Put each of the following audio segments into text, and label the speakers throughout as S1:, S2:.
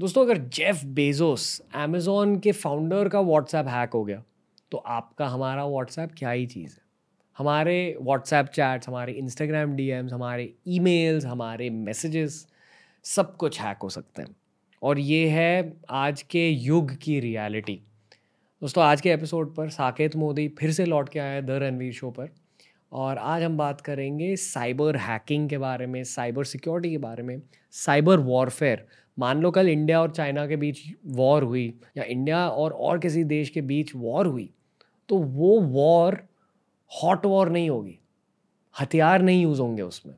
S1: दोस्तों, अगर Jeff Bezos Amazon के फाउंडर का व्हाट्सएप हैक हो गया तो आपका, हमारा व्हाट्सएप क्या ही चीज़ है? हमारे व्हाट्सएप चैट्स हमारे इंस्टाग्राम डीएम्स हमारे ईमेल्स हमारे मैसेजेस सब कुछ हैक हो सकते हैं। और ये है आज के युग की रियलिटी दोस्तों, आज के एपिसोड पर साकेत मोदी फिर से लौट के आया है द रणवीर शो पर। और आज हम बात करेंगे साइबर हैकिंग के बारे में साइबर सिक्योरिटी के बारे में साइबर वॉरफेयर मान लो कल इंडिया और चाइना के बीच वॉर हुई या इंडिया और और किसी देश के बीच वॉर हुई तो वो वॉर हॉट वॉर नहीं होगी, हथियार नहीं यूज़ होंगे उसमें,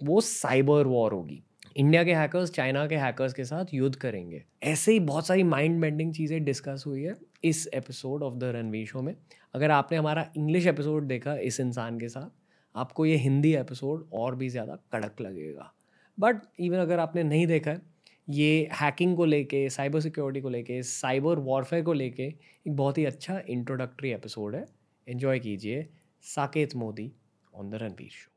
S1: वो साइबर वॉर होगी। इंडिया के हैकर्स चाइना के हैकर्स के साथ युद्ध करेंगे। ऐसे ही बहुत सारी माइंड बेंडिंग चीज़ें डिस्कस हुई है इस episode of the Ranveer show में। अगर आपने हमारा इंग्लिश एपिसोड देखा इस इंसान के साथ, आपको ये हिंदी एपिसोड और भी ज़्यादा कड़क लगेगा। बट इवन अगर आपने नहीं देखा है ये हैकिंग को लेके साइबर सिक्योरिटी को लेके साइबर वॉरफेयर को लेके एक बहुत ही अच्छा इंट्रोडक्टरी एपिसोड है। एंजॉय कीजिए। Saket Modi on the Ranveer show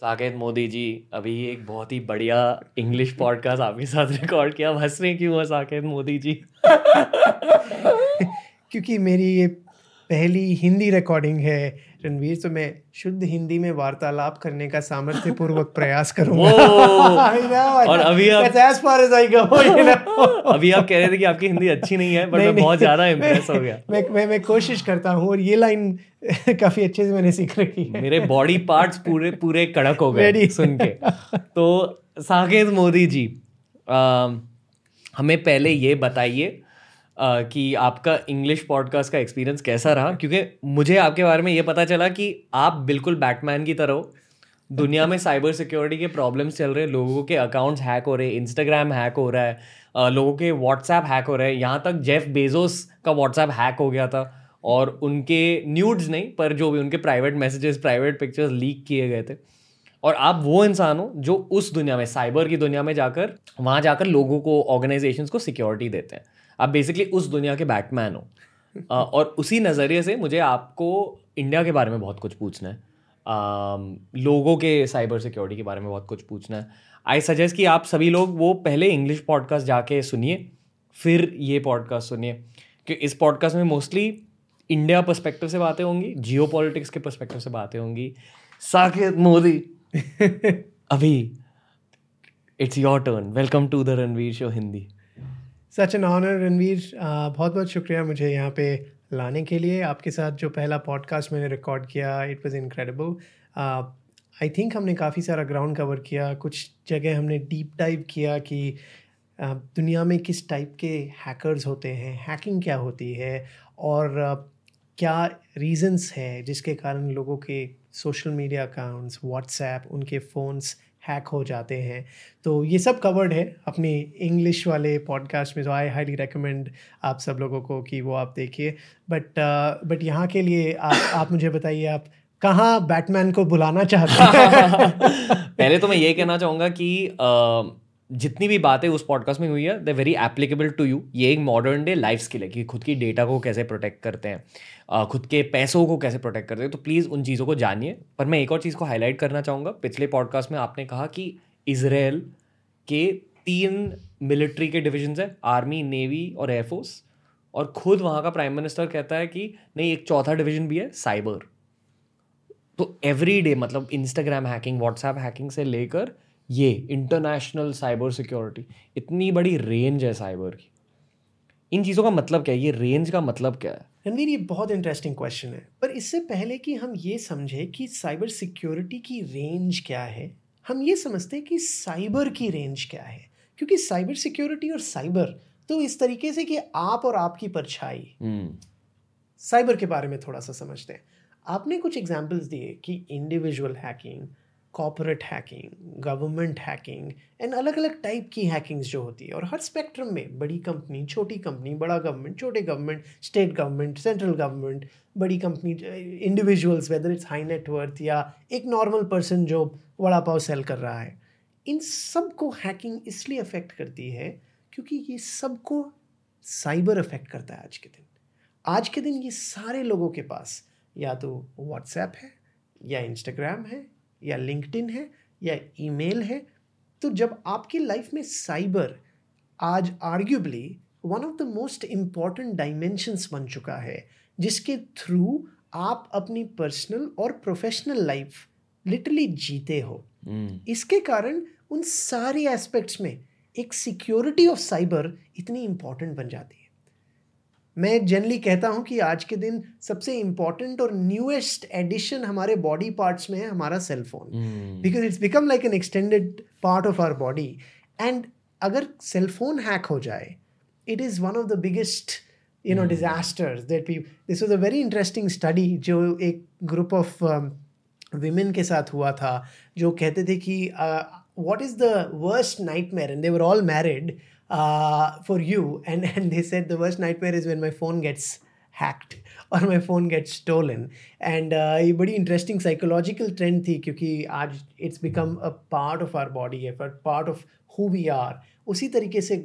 S1: Saket Modi ji, अभी एक बहुत ही बढ़िया इंग्लिश पॉडकास्ट आपके साथ रिकॉर्ड किया। हंस रहे क्यों साकेत मोदी जी?
S2: क्योंकि मेरी ये पहली हिंदी रिकॉर्डिंग है। रणवीर तो मैं शुद्ध हिंदी में वार्तालाप करने का सामर्थ्य पूर्वक प्रयास करूँगा।
S1: और अभी आप
S2: as far as I go, you know?
S1: अभी आप कह रहे थे कि आपकी हिंदी अच्छी नहीं है बट मैं बहुत ज़्यादा इम्प्रेस हो गया।
S2: मैं मैं मैं कोशिश करता हूँ और ये लाइन काफ़ी अच्छे से मैंने सीख रखी है।
S1: मेरे बॉडी पार्ट्स पूरे पूरे कड़क हो गए सुन के। तो साकेत मोदी जी आ, हमें पहले ये बताइए कि आपका इंग्लिश पॉडकास्ट का एक्सपीरियंस कैसा रहा? क्योंकि मुझे आपके बारे में ये पता चला कि आप बिल्कुल बैटमैन की तरह हो। दुनिया में साइबर सिक्योरिटी के प्रॉब्लम्स चल रहे हैं, लोगों के अकाउंट्स हैक हो रहे हैं इंस्टाग्राम हैक हो रहा है लोगों के व्हाट्सएप हैक हो रहे हैं। यहाँ तक जेफ बेजोस का व्हाट्सएप हैक हो गया था और उनके न्यूड्स नहीं, पर जो भी उनके private messages private pictures leak किए गए थे। और आप वो इंसान हो जो उस दुनिया में साइबर की दुनिया में जाकर, वहाँ जाकर लोगों को ऑर्गेनाइजेशंस को सिक्योरिटी देते हैं। आप बेसिकली उस दुनिया के बैटमैन हो। और उसी नज़रिए से मुझे आपको इंडिया के बारे में बहुत कुछ पूछना है। लोगों के साइबर सिक्योरिटी के बारे में बहुत कुछ पूछना है। आई सजेस्ट कि आप सभी लोग वो पहले इंग्लिश पॉडकास्ट जाके सुनिए फिर ये पॉडकास्ट सुनिए। कि इस पॉडकास्ट में मोस्टली इंडिया पर्सपेक्टिव से बातें होंगी जियो पॉलिटिक्स के पर्सपेक्टिव से बातें होंगी। साकेत मोदी अभी it's your turn welcome to the Ranveer show Hindi
S2: such an honour Ranveer बहुत बहुत शुक्रिया मुझे यहाँ पे लाने के लिए। आपके साथ जो पहला पॉडकास्ट मैंने रिकॉर्ड किया it was incredible I think हमने काफ़ी सारा ग्राउंड कवर किया। कुछ जगह हमने डीप डाइव किया कि uh, दुनिया में किस टाइप के हैकर्स होते हैं हैकिंग क्या होती है और uh, क्या रीजंस है जिसके कारण लोगों के सोशल मीडिया अकाउंट्स व्हाट्सएप उनके फ़ोन्स हैक हो जाते हैं। तो ये सब कवर्ड है अपनी इंग्लिश वाले पॉडकास्ट में तो आई हाईली रिकमेंड आप सब लोगों को कि वो आप देखिए। बट बट uh, यहाँ के लिए आप आप मुझे बताइए आप कहाँ बैटमैन को बुलाना चाहते हैं?
S1: पहले तो मैं ये कहना चाहूँगा कि uh, जितनी भी बातें उस पॉडकास्ट में हुई है they very applicable to you ये एक मॉडर्न डे लाइफ स्किल है कि खुद की डेटा को कैसे प्रोटेक्ट करते हैं खुद के पैसों को कैसे प्रोटेक्ट करते हैं। तो प्लीज़ उन चीज़ों को जानिए। पर मैं एक और चीज़ को हाईलाइट करना चाहूँगा। पिछले पॉडकास्ट में आपने कहा कि इसराइल के तीन मिलिट्री के डिविजन है आर्मी नेवी और एयरफोर्स और खुद वहाँ का प्राइम मिनिस्टर कहता है कि नहीं, एक चौथा डिवीज़न भी है साइबर तो एवरी डे मतलब इंस्टाग्राम हैकिंग व्हाट्सएप हैकिंग से लेकर ये इंटरनेशनल साइबर सिक्योरिटी इतनी बड़ी रेंज है साइबर की। इन चीज़ों का मतलब क्या है? ये रेंज का मतलब क्या है?
S2: रणवीर ये बहुत इंटरेस्टिंग क्वेश्चन है पर इससे पहले कि हम ये समझे कि साइबर सिक्योरिटी की रेंज क्या है हम ये समझते हैं कि साइबर की रेंज क्या है। क्योंकि साइबर सिक्योरिटी और साइबर तो इस तरीके से कि आप और आपकी परछाई। साइबर हम्म। के बारे में थोड़ा सा समझते हैं। आपने कुछ एग्जाम्पल्स दिए कि individual hacking corporate hacking government hacking and अलग अलग टाइप की हैकिंग्स जो होती है। और हर स्पेक्ट्रम में, बड़ी कंपनी छोटी कंपनी बड़ा गवर्नमेंट छोटे government state government central government बड़ी company individuals whether it's high net worth या एक नॉर्मल पर्सन जो वड़ा पाव सेल कर रहा है। इन सबको हैकिंग इसलिए अफेक्ट करती है क्योंकि ये सबको साइबर अफेक्ट करता है आज के दिन। आज के दिन ये सारे लोगों के पास या तो व्हाट्सएप है या इंस्टाग्राम है या लिंकडिन है या ईमेल है तो जब आपकी लाइफ में साइबर आज arguably one of the most important dimensions बन चुका है जिसके थ्रू आप अपनी पर्सनल और प्रोफेशनल लाइफ लिटरली जीते हो।
S1: हम्म,
S2: इसके कारण उन सारे एस्पेक्ट्स में एक सिक्योरिटी ऑफ़ साइबर इतनी इंपॉर्टेंट बन जाती है। मैं जनरली कहता हूँ कि आज के दिन सबसे इंपॉर्टेंट और न्यूएस्ट एडिशन हमारे बॉडी पार्ट्स में है हमारा cell phone
S1: hmm,
S2: because it's become like an extended part of our body and अगर सेल फ़ोन हैक हो जाए it is one of the biggest you know disasters that we this was a very interesting study जो एक group of women के साथ हुआ था जो कहते थे कि what is the worst nightmare? And they were all married. Uh, for you. And and they said the worst nightmare is when my phone gets hacked my phone gets stolen. And uh, ये बड़ी interesting psychological trend थी क्योंकि आज it's become a part of our body है part of who we are उसी तरीके से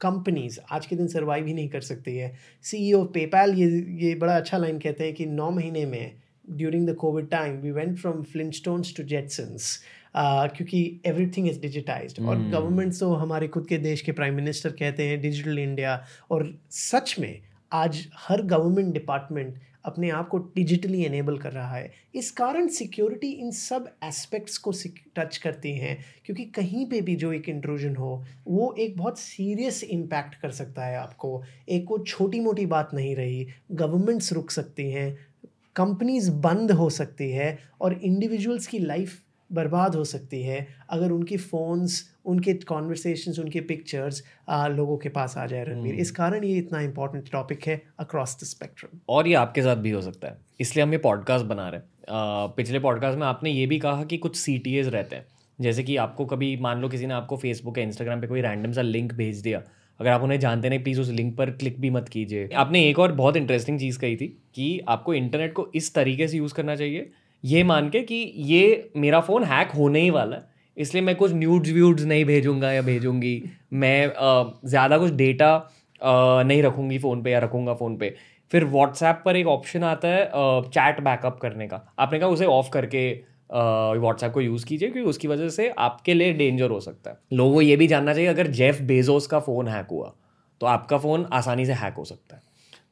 S2: companies आज के दिन सर्वाइव ही नहीं कर सकती है। सी ई ओ पेपैल ये ये बड़ा अच्छा लाइन कहते हैं कि नौ महीने में during the covid time we went from Flintstones to Jetsons क्योंकि एवरीथिंग इज़ डिजिटाइज्ड और गवर्नमेंट तो हमारे खुद के देश के प्राइम मिनिस्टर कहते हैं डिजिटल इंडिया और सच में आज हर गवर्नमेंट डिपार्टमेंट अपने आप को डिजिटली एनेबल कर रहा है। इस कारण सिक्योरिटी इन सब एस्पेक्ट्स को टच करती हैं। क्योंकि कहीं पे भी जो एक इंट्रूजन हो वो एक बहुत सीरियस इम्पैक्ट कर सकता है आपको। एक वो छोटी मोटी बात नहीं रही गवर्नमेंट्स रुक सकती हैं कंपनीज़ बंद हो सकती है और इंडिविजुअल्स की लाइफ बर्बाद हो सकती है अगर उनकी फ़ोन्स उनके कॉन्वर्सेशन उनके पिक्चर्स लोगों के पास आ जाए रणवीर इस कारण ये इतना इंपॉर्टेंट टॉपिक है अक्रॉस द स्पेक्ट्रम
S1: और ये आपके साथ भी हो सकता है। इसलिए हम ये पॉडकास्ट बना रहे हैं। आ, पिछले पॉडकास्ट में आपने ये भी कहा कि कुछ सी रहते हैं। जैसे कि आपको कभी मान लो किसी ने आपको फेसबुक या इंस्टाग्राम पे कोई रैंडम सा लिंक भेज दिया। अगर आप उन्हें जानते नहीं प्लीज़ उस लिंक पर क्लिक भी मत कीजिए। आपने एक और बहुत इंटरेस्टिंग चीज़ कही थी कि आपको इंटरनेट को इस तरीके से यूज़ करना चाहिए ये मान के कि ये मेरा फ़ोन हैक होने ही वाला है। इसलिए मैं कुछ न्यूड्स व्यूड्स नहीं भेजूँगा या भेजूँगी। मैं ज़्यादा कुछ डेटा नहीं रखूँगी फ़ोन पे या रखूँगा फ़ोन पे। फिर व्हाट्सएप पर एक ऑप्शन आता है चैट बैकअप करने का। आपने कहा उसे ऑफ़ करके व्हाट्सएप को यूज़ कीजिए, क्योंकि उसकी वजह से आपके लिए डेंजर हो सकता है। लोगों को ये भी जानना चाहिए, अगर जेफ बेजोस का फ़ोन हैक हुआ तो आपका फ़ोन आसानी से हैक हो सकता है।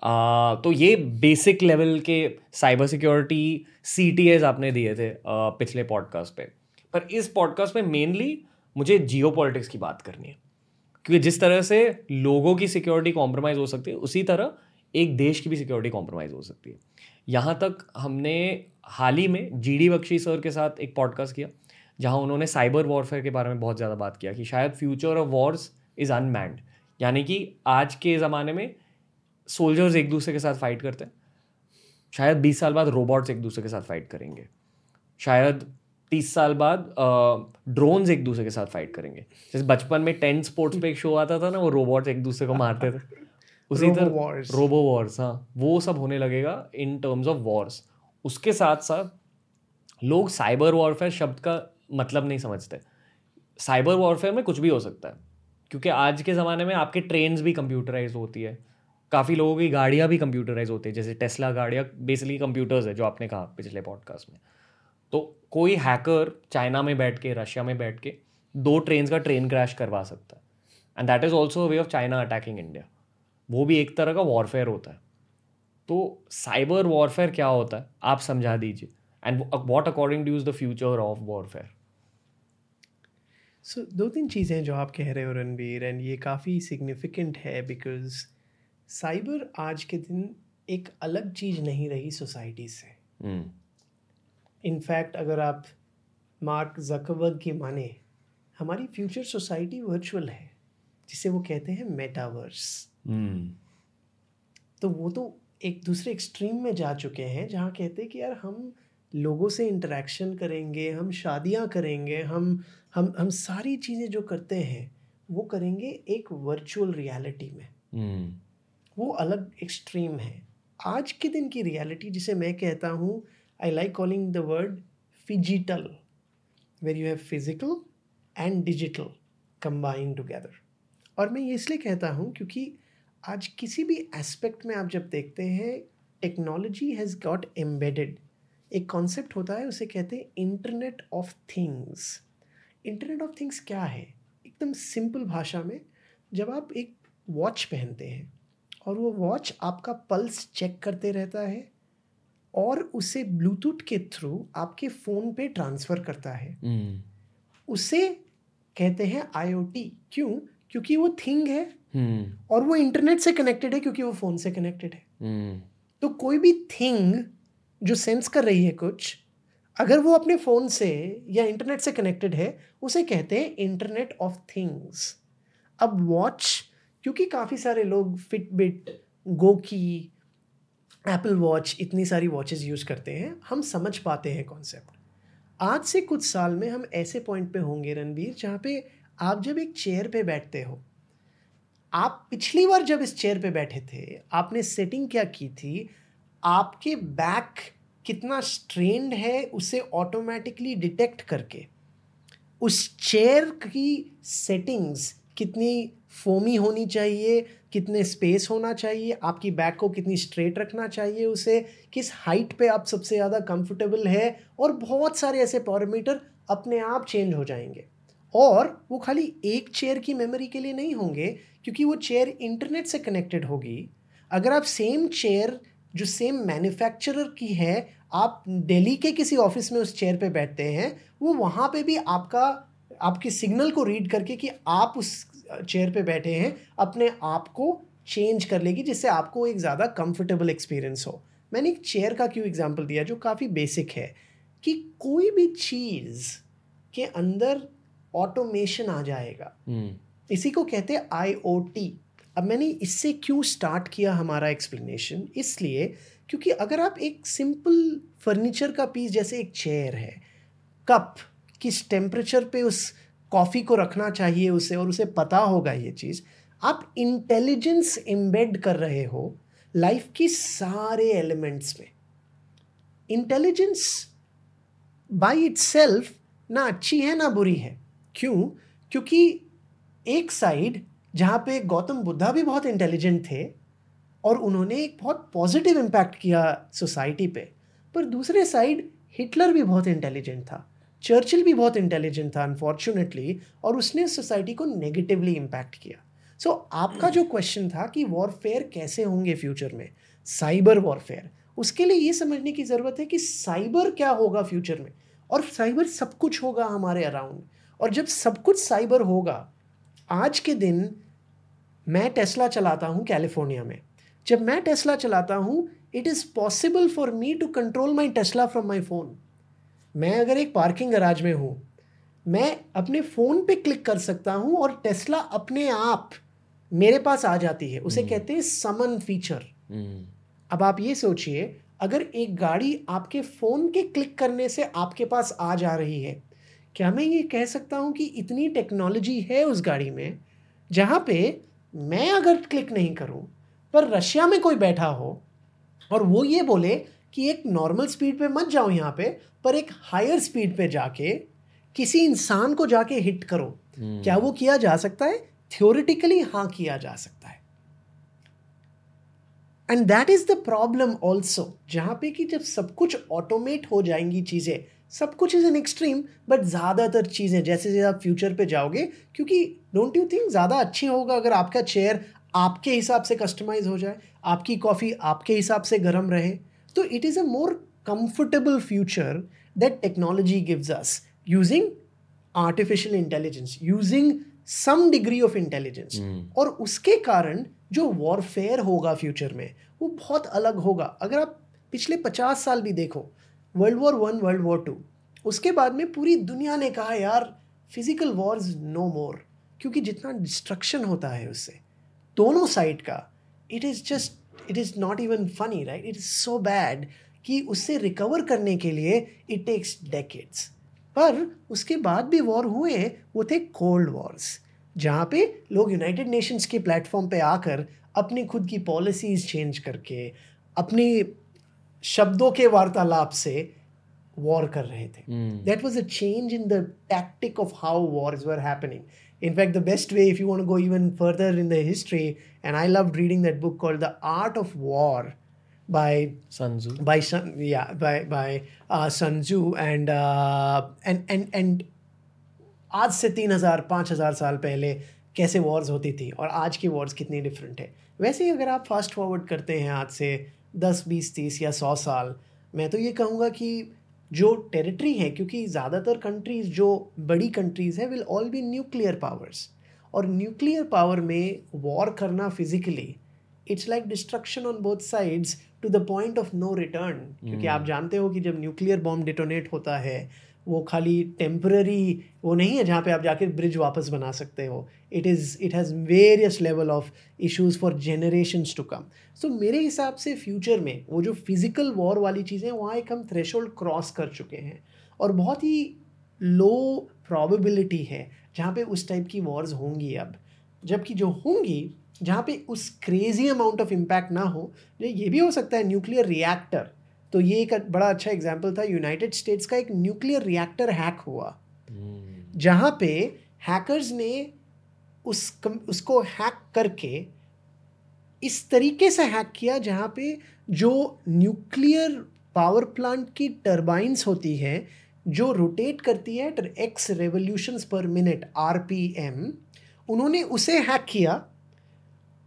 S1: तो ये बेसिक लेवल के साइबर सिक्योरिटी सी आपने दिए थे पिछले पॉडकास्ट पे। पर इस पॉडकास्ट में मेनली मुझे जियो की बात करनी है। क्योंकि जिस तरह से लोगों की सिक्योरिटी कॉम्प्रोमाइज़ हो सकती है, उसी तरह एक देश की भी सिक्योरिटी कॉम्प्रोमाइज़ हो सकती है। यहाँ तक हमने हाल ही में जी डी बख्शी सर के साथ एक पॉडकास्ट किया, जहाँ उन्होंने साइबर वॉरफेयर के बारे में बहुत ज़्यादा बात किया कि शायद future of wars is unmanned यानी कि आज के ज़माने में सोल्जर्स एक दूसरे के साथ फाइट करते हैं। शायद बीस साल बाद रोबोट्स एक दूसरे के साथ फाइट करेंगे। शायद तीस साल बाद ड्रोन्स एक दूसरे के साथ फाइट करेंगे। जैसे बचपन में टेन स्पोर्ट्स पे एक शो आता था ना वो रोबोट्स एक दूसरे को मारते थे। उसी तरह रोबो वॉर्स हाँ। वो सब होने लगेगा इन टर्म्स ऑफ़ वॉर्स उसके साथ साथ लोग साइबर वॉरफेयर शब्द का मतलब नहीं समझते। साइबर वॉरफेयर में कुछ भी हो सकता है। क्योंकि आज के ज़माने में आपके ट्रेन्स भी कंप्यूटराइज होती है। काफ़ी लोगों की गाड़ियाँ भी कंप्यूटराइज होती है, जैसे टेस्ला गाड़ियाँ बेसिकली कंप्यूटर्स है, जो आपने कहा पिछले पॉडकास्ट में। तो कोई हैकर चाइना में बैठ के रशिया में बैठ के दो ट्रेन का ट्रेन क्रैश करवा सकता है। And that is also way of China attacking India वो भी एक तरह का वॉरफेयर होता है। तो साइबर वॉरफेयर क्या होता है? आप समझा दीजिए। And what according to use the future of warfare
S2: so दो तीन चीज़ें जो आप कह रहे हो रणबीर एंड ये काफ़ी सिग्निफिकेंट है बिकॉज़ साइबर आज के दिन एक अलग चीज़ नहीं रही सोसाइटी से। इनफैक्ट अगर आप मार्क जकबर्ग की माने हमारी फ्यूचर सोसाइटी वर्चुअल है जिसे वो कहते हैं मेटावर्स तो वो तो एक दूसरे एक्सट्रीम में जा चुके हैं जहाँ कहते हैं कि यार हम लोगों से इंटरेक्शन करेंगे हम शादियाँ करेंगे हम हम हम सारी चीज़ें जो करते हैं वो करेंगे एक वर्चुअल रियलिटी में। वो अलग एक्सट्रीम है। आज के दिन की रियलिटी जिसे मैं कहता हूँ I like calling the word phygital where you have physical and digital combine together और मैं ये इसलिए कहता हूँ क्योंकि आज किसी भी एस्पेक्ट में आप जब देखते हैं टेक्नोलॉजी हैज़ गॉट एम्बेडेड एक कॉन्सेप्ट होता है, उसे कहते हैं internet of things internet of things क्या है? एकदम सिंपल भाषा में, जब आप एक वॉच पहनते हैं और वो वॉच आपका पल्स चेक करते रहता है और उसे ब्लूटूथ के थ्रू आपके फ़ोन पे ट्रांसफ़र करता है।
S1: हम्म।
S2: उसे कहते हैं आईओटी क्यों? क्योंकि वो थिंग है।
S1: हम्म।
S2: और वो इंटरनेट से कनेक्टेड है क्योंकि वो फ़ोन से कनेक्टेड है।
S1: हम्म।
S2: तो कोई भी थिंग जो सेंस कर रही है कुछ अगर वो अपने फ़ोन से या इंटरनेट से कनेक्टेड है उसे कहते हैं इंटरनेट ऑफ़ थिंग्स अब वॉच क्योंकि काफ़ी सारे लोग फिटबिट गोकी एप्पल वॉच इतनी सारी वॉचेस यूज़ करते हैं। हम समझ पाते हैं कॉन्सेप्ट आज से कुछ साल में हम ऐसे पॉइंट पे होंगे रणबीर, जहाँ पे आप जब एक चेयर पे बैठते हो, आप पिछली बार जब इस चेयर पे बैठे थे, आपने सेटिंग क्या की थी? आपके बैक कितना स्ट्रेंड है उसे ऑटोमेटिकली डिटेक्ट करके। उस चेयर की सेटिंग्स कितनी फोमी होनी चाहिए, कितने स्पेस होना चाहिए, आपकी बैक को कितनी स्ट्रेट रखना चाहिए उसे, किस हाइट पे आप सबसे ज़्यादा कंफर्टेबल है और बहुत सारे ऐसे पैरामीटर अपने आप चेंज हो जाएँगे। और वो खाली एक चेयर की मेमोरी के लिए नहीं होंगे, क्योंकि वो चेयर इंटरनेट से कनेक्टेड होगी। अगर आप सेम चेयर, जो सेम मैन्युफैक्चरर की है, आप दिल्ली के किसी ऑफ़िस में उस चेयर पे बैठते हैं, वो वहाँ पे भी आपका, आपके सिग्नल को रीड करके कि आप उस चेयर पे बैठे हैं अपने आप को चेंज कर लेगी जिससे आपको एक ज़्यादा कंफर्टेबल एक्सपीरियंस हो। मैंने एक चेयर का क्यों एग्जांपल दिया जो काफ़ी बेसिक है कि कोई भी चीज़ के अंदर ऑटोमेशन आ जाएगा।
S1: हम्म।
S2: इसी को कहते हैं आई ओ टी अब मैंने इससे क्यों स्टार्ट किया हमारा एक्सप्लेनेशन इसलिए क्योंकि अगर आप एक सिंपल फर्नीचर का पीस जैसे एक चेयर है कप किस टेम्परेचर पे उस कॉफ़ी को रखना चाहिए उसे और उसे पता होगा ये चीज़। आप इंटेलिजेंस एम्बेड कर रहे हो लाइफ की सारे एलिमेंट्स में। इंटेलिजेंस बाई इट सेल्फ ना अच्छी है ना बुरी है। क्यों? क्योंकि एक साइड जहाँ पे गौतम बुद्धा भी बहुत इंटेलिजेंट थे और उन्होंने एक बहुत पॉजिटिव इम्पैक्ट किया सोसाइटी पे, पर दूसरे साइड हिटलर भी बहुत इंटेलिजेंट था। चर्चिल भी बहुत इंटेलिजेंट था अनफॉर्चुनेटली और उसने सोसाइटी को नेगेटिवली इम्पैक्ट किया। सो so, आपका जो क्वेश्चन था कि वॉरफेयर कैसे होंगे फ्यूचर में? साइबर वॉरफेयर उसके लिए ये समझने की ज़रूरत है कि साइबर क्या होगा फ्यूचर में? और साइबर सब कुछ होगा हमारे अराउंड और जब सब कुछ साइबर होगा आज के दिन मैं टेस्ला चलाता हूँ कैलिफ़ोर्निया में। जब मैं टेस्ला चलाता हूँ it is possible for me to control my Tesla from my phone मैं अगर एक पार्किंग गराज में हूँ मैं अपने फ़ोन पे क्लिक कर सकता हूँ और टेस्ला अपने आप मेरे पास आ जाती है। उसे कहते हैं समन फीचर
S1: हम्म।
S2: अब आप ये सोचिए अगर एक गाड़ी आपके फ़ोन के क्लिक करने से आपके पास आ जा रही है क्या मैं ये कह सकता हूँ कि इतनी टेक्नोलॉजी है उस गाड़ी में जहाँ पे मैं अगर क्लिक नहीं करूँ पर रशिया में कोई बैठा हो और वो ये बोले कि एक नॉर्मल स्पीड पे मत जाओ यहाँ पे पर एक हायर स्पीड पे जाके किसी इंसान को जाके हिट करो। क्या वो किया जा सकता है? थियोरिटिकली हाँ किया जा सकता है। And that is the problem also जहाँ पे कि जब सब कुछ ऑटोमेट हो जाएँगी चीज़ें सब कुछ इज़ एन एक्सट्रीम बट ज़्यादातर चीज़ें जैसे जैसे आप फ्यूचर पे जाओगे क्योंकि डोंट यू थिंक ज़्यादा अच्छी होगा अगर आपका चेयर आपके हिसाब से कस्टमाइज हो जाए आपकी कॉफ़ी आपके हिसाब से गर्म रहे तो it is a more comfortable future that technology gives us using artificial intelligence using some degree of intelligence और उसके कारण जो वॉरफेयर होगा फ्यूचर में वो बहुत अलग होगा। अगर आप पिछले पचास साल भी देखो world war one world war two उसके बाद में पूरी दुनिया ने कहा यार फ़िज़िकल वॉर्स नो मोर क्योंकि जितना डिस्ट्रक्शन होता है उससे दोनों साइड का it is just it is not even funny right it is so bad कि उससे रिकवर करने के लिए इट टेक्स डेकेड्स पर उसके बाद भी वॉर हुए वो थे कोल्ड वॉर्स जहाँ पे लोग यूनाइटेड नेशंस के प्लेटफॉर्म पे आकर अपनी खुद की पॉलिसीज़ चेंज करके अपनी शब्दों के वार्तालाप से वॉर कर रहे थे. That was a change in the tactic of how wars were happening In fact, the best way, if you want to go even further in the history, and I loved reading that book called The Art of War by
S1: Sun Tzu.
S2: by Sun, yeah, by by uh, Sun Tzu, and uh, and and and आज से तीन हज़ार पाँच हज़ार साल पहले कैसे Wars होती थी और आज की वॉर्स कितनी डिफरेंट है वैसे ही अगर आप फास्ट फॉरवर्ड करते हैं आज से दस बीस तीस या सौ साल मैं तो ये कहूँगा कि जो टेरिटरी है क्योंकि ज़्यादातर कंट्रीज़ जो बड़ी कंट्रीज़ है will all be nuclear powers और न्यूक्लियर पावर में वॉर करना physically it's like destruction on both sides to the point of no return क्योंकि आप जानते हो कि जब न्यूक्लियर बॉम्ब डिटोनेट होता है वो खाली टेम्पररी वो नहीं है जहाँ पे आप जाके ब्रिज वापस बना सकते हो। It is it has various level of issues for generations to come so मेरे हिसाब से फ्यूचर में वो जो फ़िज़िकल वॉर वाली चीज़ें वहाँ एक हम थ्रेश क्रॉस कर चुके हैं। और बहुत ही लो प्रॉबिलिटी है जहाँ पे उस टाइप की वॉर्स होंगी अब। जबकि जो होंगी जहाँ पे उस क्रेजी अमाउंट ऑफ़ इम्पैक्ट ना हो ये भी हो सकता है न्यूक्लियर रिएक्टर तो ये एक बड़ा अच्छा एग्ज़ाम्पल था यूनाइटेड स्टेट्स का एक न्यूक्लियर रिएक्टर हैक हुआ। जहाँ पे हैकर्स ने उस कम, उसको हैक करके इस तरीके से हैक किया जहाँ पे जो न्यूक्लियर पावर प्लांट की टर्बाइंस होती है जो रोटेट करती है एक्स रेवोल्यूशंस पर मिनट आर उन्होंने उसे हैक किया।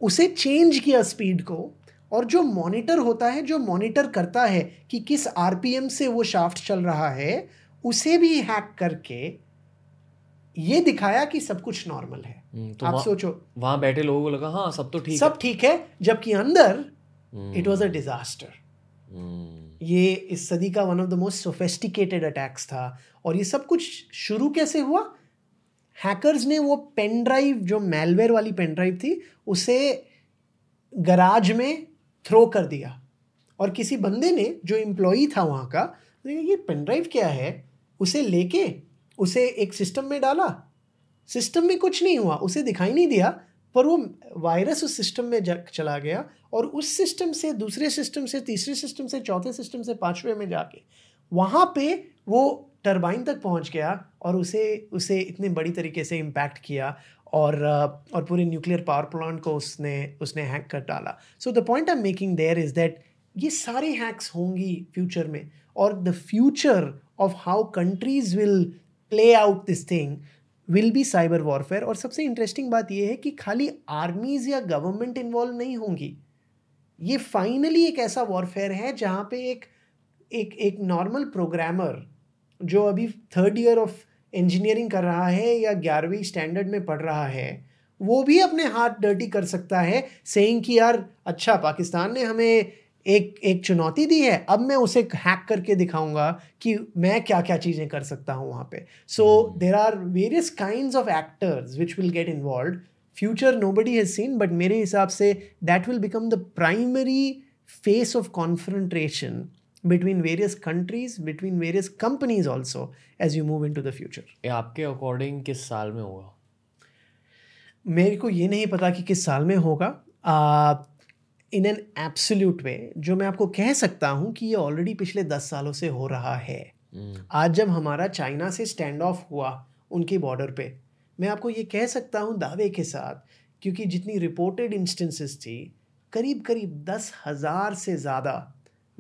S2: उसे चेंज किया स्पीड को और जो मॉनिटर होता है जो मॉनिटर करता है कि किस आरपीएम से वो शाफ्ट चल रहा है उसे भी हैक करके ये दिखाया कि सब कुछ नॉर्मल है। हम्म, तो आप सोचो।
S1: वहाँ बैठे लोगों को लगा हाँ सब तो ठीक
S2: सब ठीक है जबकि अंदर इट वॉज़ अ डिजास्टर ये इस सदी का one of the most sophisticated attacks था। और ये सब कुछ शुरू कैसे हुआ? हैकर्स ने वो पेन ड्राइव जो मेलवेयर वाली पेन ड्राइव थी, उसे गराज में थ्रो कर दिया। और किसी बंदे ने, जो एम्प्लॉई था वहाँ का देखा ये पेन ड्राइव क्या है? उसे लेके, उसे एक सिस्टम में डाला। सिस्टम में कुछ नहीं हुआ, उसे दिखाई नहीं दिया, पर वो वायरस उस सिस्टम में चला गया और उस सिस्टम से, दूसरे सिस्टम से, तीसरे सिस्टम से, चौथे सिस्टम से, पाँचवें में जाके, वहाँ पे वो टरबाइन तक पहुँच गया और उसे उसे इतने बड़ी तरीके से इम्पैक्ट किया और और पूरे न्यूक्लियर पावर प्लांट को उसने उसने हैक कर डाला। So the point I am making there is that ये सारे हैक्स होंगी फ्यूचर में और the future of how countries will play out this thing will be cyber warfare और सबसे इंटरेस्टिंग बात यह है कि खाली आर्मीज या गवर्नमेंट इन्वॉल्व नहीं होंगी। ये फाइनली एक ऐसा वॉरफेयर है जहाँ पे एक एक एक नॉर्मल प्रोग्रामर जो अभी थर्ड ईयर ऑफ़ इंजीनियरिंग कर रहा है या ग्यारहवीं स्टैंडर्ड में पढ़ रहा है वो भी अपने हाथ डर्टी कर सकता है सेइंग कि यार अच्छा पाकिस्तान ने हमें एक एक चुनौती दी है अब मैं उसे हैक करके दिखाऊँगा कि मैं क्या क्या चीज़ें कर सकता हूँ वहाँ पे. So there are various kind of actors which will get involve future nobody has seen but मेरे हिसाब से that will become the primary face of confrontation between various countries between various companies also as you move into the future.
S1: आपके according किस साल में होगा
S2: मेरे को ये नहीं पता कि किस साल में होगा। इन एन एब्सोल्यूट वे जो मैं आपको कह सकता हूँ कि ये ऑलरेडी पिछले दस सालों से हो रहा है। Hmm. आज जब हमारा चाइना से स्टैंड ऑफ़ हुआ उनके बॉर्डर पे मैं आपको ये कह सकता हूँ दावे के साथ क्योंकि जितनी रिपोर्टेड इंस्टेंसेस थी करीब करीब दस हज़ार से ज़्यादा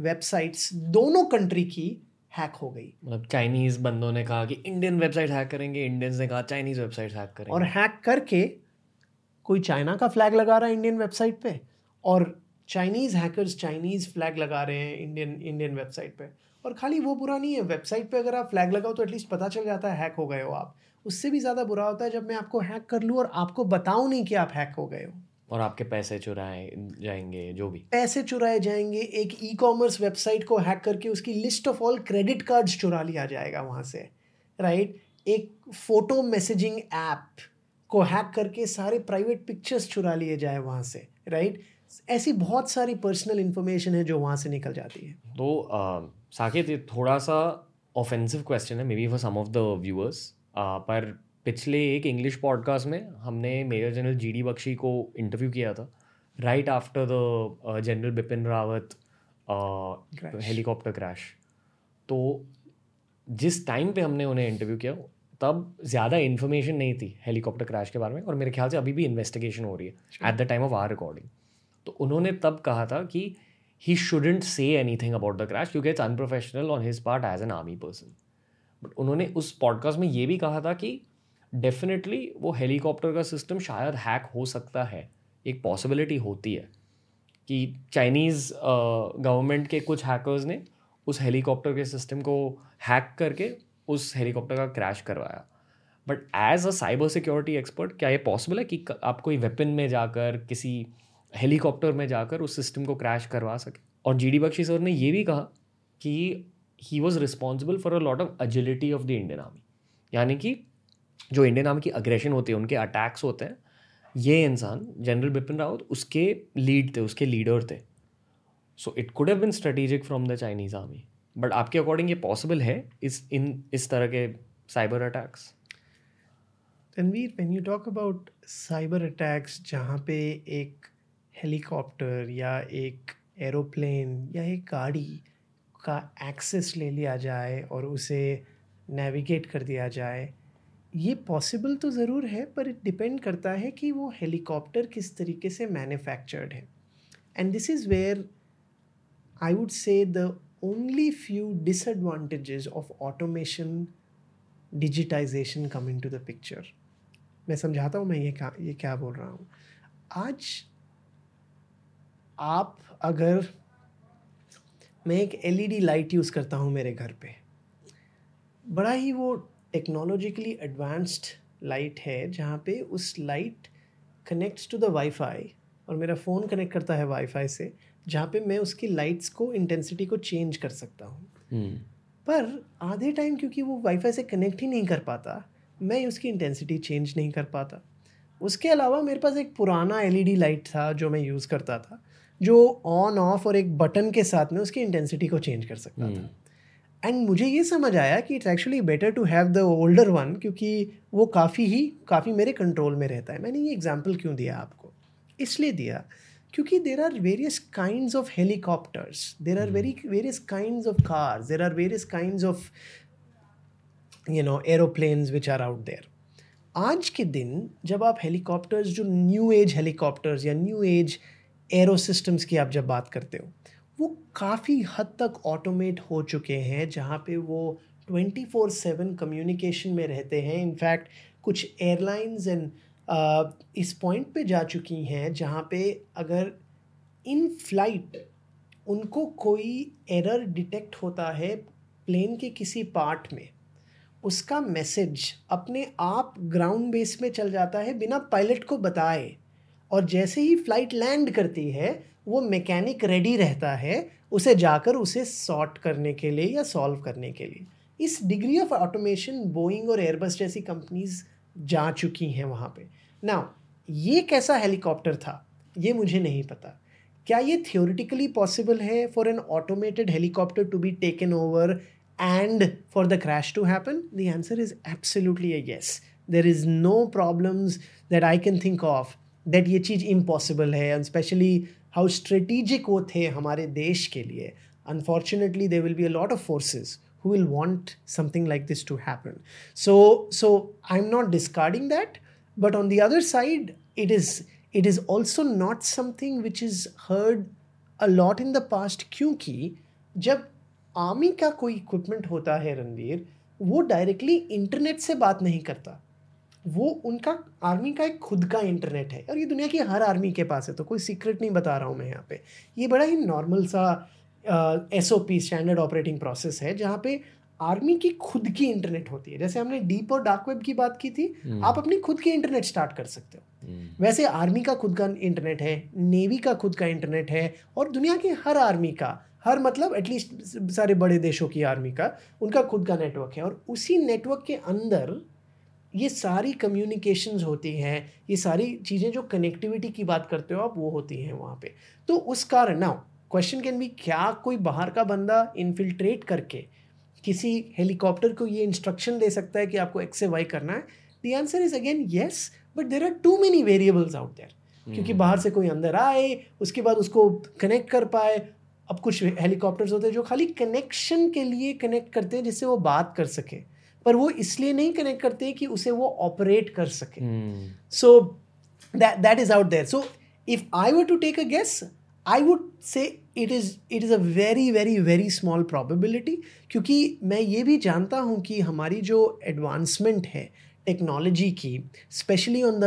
S2: वेबसाइट्स दोनों कंट्री की हैक हो गई।
S1: मतलब चाइनीज़ बंदों ने कहा कि इंडियन वेबसाइट हैक करेंगे इंडियंस ने कहा चाइनीज़ वेबसाइट हैक करेंगे।
S2: और हैक करके कोई चाइना का फ्लैग लगा रहा है इंडियन वेबसाइट पे? और चाइनीज़ हैकर्स चाइनीज़ फ्लैग लगा रहे हैं इंडियन इंडियन वेबसाइट पे। और खाली वो बुरा नहीं है वेबसाइट पे अगर आप फ्लैग लगाओ तो एटलीस्ट पता चल जाता है हैक हो गए हो आप। उससे भी ज़्यादा बुरा होता है जब मैं आपको हैक कर लूँ और आपको बताऊँ नहीं कि आप हैक हो गए हो।
S1: और आपके पैसे चुराए जाएँगे जो भी।
S2: पैसे चुराए जाएँगे एक ई कॉमर्स वेबसाइट को हैक करके उसकी list of all credit cards चुरा लिया जाएगा वहाँ से राइट एक फ़ोटो मैसेजिंग ऐप को हैक करके सारे प्राइवेट पिक्चर्स चुरा लिए जाए वहाँ से राइट ऐसी बहुत सारी पर्सनल इन्फॉर्मेशन है जो वहाँ से निकल जाती है।
S1: तो साकेत ये थोड़ा सा ऑफेंसिव क्वेश्चन है may be for some of the viewers पर पिछले एक इंग्लिश पॉडकास्ट में हमने major general G D Bakshi को इंटरव्यू किया था right after the general Bipin Rawat helicopter crash तो जिस टाइम पे हमने उन्हें इंटरव्यू किया तब ज़्यादा इन्फॉर्मेशन नहीं थी हेलीकॉप्टर क्रैश के बारे में और मेरे ख्याल से अभी भी इन्वेस्टिगेशन हो रही है at the time of our recording तो उन्होंने तब कहा था कि he shouldn't say anything about the crash क्योंकि it's unprofessional on his part as an army person but उन्होंने उस पॉडकास्ट में ये भी कहा था कि डेफिनेटली वो हेलीकॉप्टर का सिस्टम शायद हैक हो सकता है। एक पॉसिबिलिटी होती है कि चाइनीज़ गवर्नमेंट के कुछ हैकर्स ने उस हेलीकॉप्टर के सिस्टम को हैक करके उस हेलीकॉप्टर का क्रैश करवाया। But as a cyber security expert क्या ये पॉसिबल है कि आप कोई वेपन में जाकर, किसी हेलीकॉप्टर में जाकर उस सिस्टम को क्रैश करवा सके? और जी डी बख्शी सर ने ये भी कहा कि he was responsible for a lot of agility of the Indian army यानी कि जो इंडियन आर्मी की अग्रेशन होती है, उनके अटैक्स होते हैं, ये इंसान जनरल बिपिन रावत उसके लीड थे, उसके लीडर थे। So it could have been strategic from the Chinese army but आपके अकॉर्डिंग ये पॉसिबल है इस, इन, इस तरह के cyber attacks
S2: Tanvir when you talk about cyber attacks जहाँ पे एक हेलीकॉप्टर या एक एरोप्लेन या एक गाड़ी का एक्सेस ले लिया जाए और उसे नेविगेट कर दिया जाए ये पॉसिबल तो ज़रूर है, पर इट डिपेंड करता है कि वो हेलीकॉप्टर किस तरीके से मैन्युफैक्चर्ड है। And this is where I would say the only few disadvantages of automation digitization come into the picture मैं समझाता हूँ, मैं ये क्या ये क्या बोल रहा हूँ। आज आप अगर, मैं एक एलईडी लाइट यूज़ करता हूँ मेरे घर पे, बड़ा ही वो टेक्नोलॉजिकली एडवांस्ड लाइट है जहाँ पे उस light connects to the wifi और मेरा फ़ोन कनेक्ट करता है वाईफाई से जहाँ पे मैं उसकी लाइट्स को इंटेंसिटी को चेंज कर सकता हूँ। Hmm. पर आधे टाइम क्योंकि वो वाईफाई से कनेक्ट ही नहीं कर पाता मैं उसकी इंटेंसिटी चेंज नहीं कर पाता। उसके अलावा मेरे पास एक पुराना एलईडी लाइट था जो मैं यूज़ करता था जो ऑन ऑफ़ और एक बटन के साथ में उसकी इंटेंसिटी को चेंज कर सकता था। एंड. मुझे ये समझ आया कि it's actually better to have the older one क्योंकि वो काफ़ी ही काफ़ी मेरे कंट्रोल में रहता है। मैंने ये एग्ज़ाम्पल क्यों दिया आपको? इसलिए दिया क्योंकि there are various kind of helicopters there are very various kind of cars there are various kind of you know aeroplanes which are out there आज के दिन जब आप हेलीकॉप्टर्स जो न्यू एज हेलीकॉप्टर्स या न्यू एज एरो सिस्टम्स की आप जब बात करते हो वो काफ़ी हद तक ऑटोमेट हो चुके हैं, जहाँ पे वो ट्वेंटी फोर सेवन कम्युनिकेशन में रहते हैं। इनफैक्ट कुछ एयरलाइंस एंड इस पॉइंट पे जा चुकी हैं, जहाँ पे अगर इन फ़्लाइट उनको कोई एरर डिटेक्ट होता है प्लेन के किसी पार्ट में, उसका मैसेज अपने आप ग्राउंड बेस में चल जाता है बिना पायलट को बताए। और जैसे ही फ़्लाइट लैंड करती है वो मैकेनिक रेडी रहता है उसे जाकर उसे सॉर्ट करने के लिए या सॉल्व करने के लिए। इस डिग्री ऑफ़ ऑटोमेशन बोइंग और एयरबस जैसी कंपनीज़ जा चुकी हैं वहाँ पे। ना ये कैसा हेलीकॉप्टर था, ये मुझे नहीं पता। क्या ये थियोरिटिकली पॉसिबल है for an automated helicopter to be taken over and for the crash to happen the answer is absolutely yes there is no problems that I can think of that ये चीज़ impossible है and specially how strategic वो थे हमारे देश के लिए. Unfortunately they will be a lot of forces who will want something like this to happen so so I am not discarding that but on the other side it is it is also not something which is heard a lot in the past क्योंकि जब army का कोई equipment होता है रणवीर, वो directly internet से बात नहीं करता. वो उनका आर्मी का एक खुद का इंटरनेट है। और ये दुनिया की हर आर्मी के पास है तो कोई सीक्रेट नहीं बता रहा हूँ मैं यहाँ पे। ये बड़ा ही नॉर्मल सा S O P standard operating process है जहाँ पे आर्मी की खुद की इंटरनेट होती है। जैसे हमने डीप और डार्क वेब की बात की थी हम्म। आप अपनी खुद की इंटरनेट स्टार्ट कर सकते हो। हम्म। वैसे आर्मी का खुद का इंटरनेट है नेवी का खुद का इंटरनेट है और दुनिया की हर आर्मी का हर मतलब एटलीस्ट सारे बड़े देशों की आर्मी का उनका खुद का नेटवर्क है। और उसी नेटवर्क के अंदर ये सारी कम्युनिकेशंस होती हैं ये सारी चीज़ें जो कनेक्टिविटी की बात करते हो आप वो होती हैं वहाँ पे। तो उस कारण नाउ क्वेश्चन कैन बी क्या कोई बाहर का बंदा इनफिल्ट्रेट करके किसी हेलीकॉप्टर को ये इंस्ट्रक्शन दे सकता है कि आपको एक्स से वाई करना है? The answer is again yes but there are too many variables out there क्योंकि बाहर से कोई अंदर आए उसके बाद उसको कनेक्ट कर पाए अब कुछ हेलीकॉप्टर्स होते हैं जो खाली कनेक्शन के लिए कनेक्ट करते हैं जिससे वो बात कर सके। पर वो इसलिए नहीं कनेक्ट करते कि उसे वो ऑपरेट कर सके। So that is out there so if I was to take a guess I would say it is it is a very very very small probability क्योंकि मैं ये भी जानता हूँ कि हमारी जो एडवांसमेंट है टेक्नोलॉजी की specially on the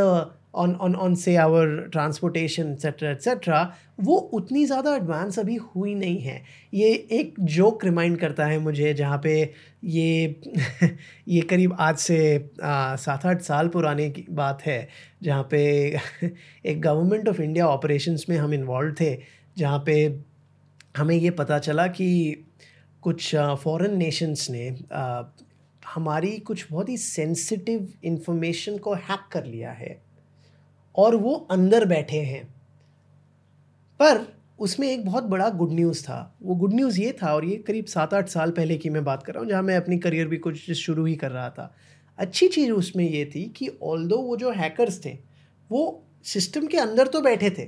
S2: on on on say our transportation etcetera etcetera वो उतनी ज़्यादा एडवांस अभी हुई नहीं है। ये एक जोक रिमाइंड करता है मुझे जहाँ पे ये ये करीब आज से सात आठ साल पुराने की बात है जहाँ पे एक गवर्नमेंट ऑफ़ इंडिया ऑपरेशंस में हम इन्वॉल्व थे जहाँ पे हमें ये पता चला कि कुछ फॉरेन नेशंस ने आ, हमारी कुछ बहुत ही सेंसिटिव इंफॉर्मेशन को हैक कर लिया है। और वो अंदर बैठे हैं। पर उसमें एक बहुत बड़ा गुड न्यूज़ था। वो गुड न्यूज़ ये था और ये करीब सात आठ साल पहले की मैं बात कर रहा हूँ, जहाँ मैं अपनी करियर भी कुछ शुरू ही कर रहा था। अच्छी चीज़ उसमें ये थी कि ऑल दो वो जो हैकर्स थे, वो सिस्टम के अंदर तो बैठे थे,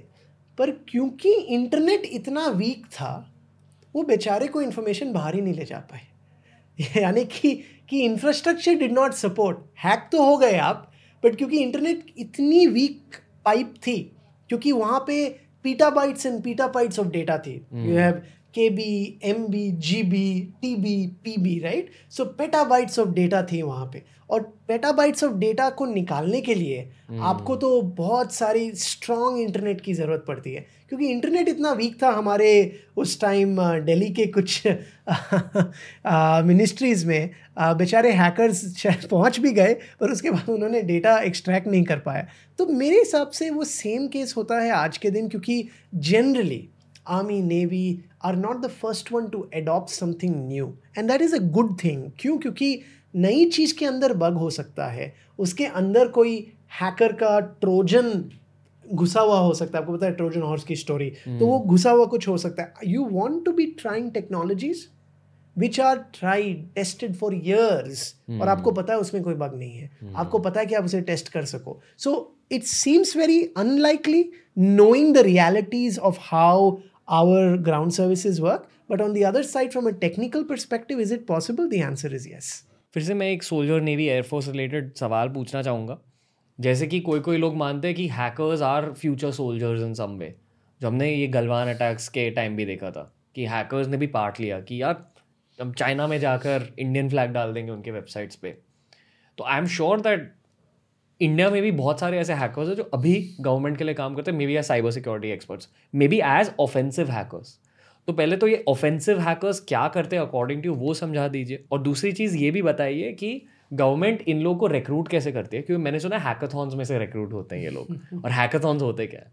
S2: पर क्योंकि इंटरनेट इतना वीक था, वो बेचारे को इन्फॉर्मेशन बाहर ही नहीं ले जा पाए। यानी कि कि infrastructure did not support hack तो हो गए आप बट क्योंकि इंटरनेट इतनी वीक पाइप थी क्योंकि वहाँ पे peta bytes and peta bytes of data थे you have hmm. Kb mb gb tb pb right so petabytes of data थी वहाँ पे। और पेटाबाइट्स ऑफ़ डेटा को निकालने के लिए hmm. आपको तो बहुत सारी स्ट्रॉन्ग इंटरनेट की ज़रूरत पड़ती है। क्योंकि इंटरनेट इतना वीक था हमारे उस टाइम दिल्ली के कुछ मिनिस्ट्रीज़ में। बेचारे हैकर्स शायद पहुँच भी गए पर उसके बाद उन्होंने डेटा एक्सट्रैक्ट नहीं कर पाया। तो मेरे हिसाब से वो सेम केस होता है आज के दिन क्योंकि generally army navy are not the first one to adopt something new and that is a good thing क्यों? क्योंकि नई चीज़ के अंदर बग हो सकता है। उसके अंदर कोई हैकर का ट्रोजन घुसा हुआ हो सकता है। आपको पता है ट्रोजन हॉर्स की स्टोरी तो वो घुसा हुआ कुछ हो सकता है। You want to be trying technologies which are tried tested for years और आपको पता है उसमें कोई बग नहीं है। आपको पता है कि आप उसे टेस्ट कर सको। So it seems very unlikely knowing the realities of how our ground services work, but on the other side, from a technical perspective, is it possible? The answer is yes.
S1: फिर से मैं एक soldier navy air force related सवाल पूछना चाहूँगा। जैसे कि कोई कोई लोग मानते हैं कि hackers are future soldiers in some way जो हमने ये गलवान अटैक्स के टाइम भी देखा था, कि हैकर्स ने भी पार्ट लिया कि यार, हम चाइना में जाकर इंडियन फ्लैग डाल देंगे उनके वेबसाइट्स पे। तो I am sure that India में भी बहुत सारे ऐसे हैकर्स हैं जो अभी गवर्नमेंट के लिए काम करते हैं may be as cyber security experts may be as offensive hackers तो पहले तो ये ऑफेंसिव हैकर्स क्या करते हैं अकॉर्डिंग टू वो समझा दीजिए। और दूसरी चीज़ ये भी बताइए कि गवर्नमेंट इन लोगों को रिक्रूट कैसे करती है? क्योंकि मैंने सुना हैकाथॉन्स में से रिक्रूट होते हैं ये लोग। और हैकाथॉन्स होते क्या है?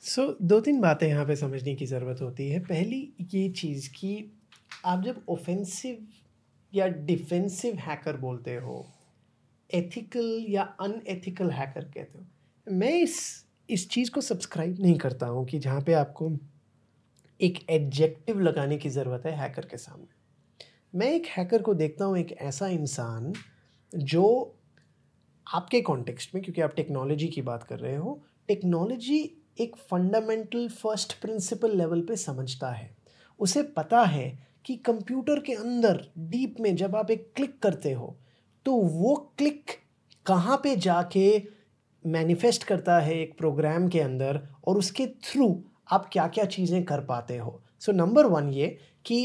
S2: सो so, दो तीन बातें यहाँ पे समझने की ज़रूरत होती है। पहली ये चीज़ कि आप जब ऑफेंसिव या डिफेंसिव हैकर बोलते हो एथिकल या अनएथिकल हैकर कहते हो। मैं इस इस चीज़ को सब्सक्राइब नहीं करता हूँ कि जहाँ पे आपको एक एडजेक्टिव लगाने की ज़रूरत है हैकर के सामने। मैं एक हैकर को देखता हूँ, एक ऐसा इंसान जो आपके कॉन्टेक्स्ट में, क्योंकि आप टेक्नोलॉजी की बात कर रहे हो टेक्नोलॉजी एक फंडामेंटल फ़र्स्ट प्रिंसिपल लेवल पे समझता है। उसे पता है कि कंप्यूटर के अंदर डीप में जब आप एक क्लिक करते हो तो वो क्लिक कहाँ पे जाके मैनिफेस्ट करता है एक प्रोग्राम के अंदर और उसके थ्रू आप क्या क्या चीज़ें कर पाते हो? सो नंबर वन ये कि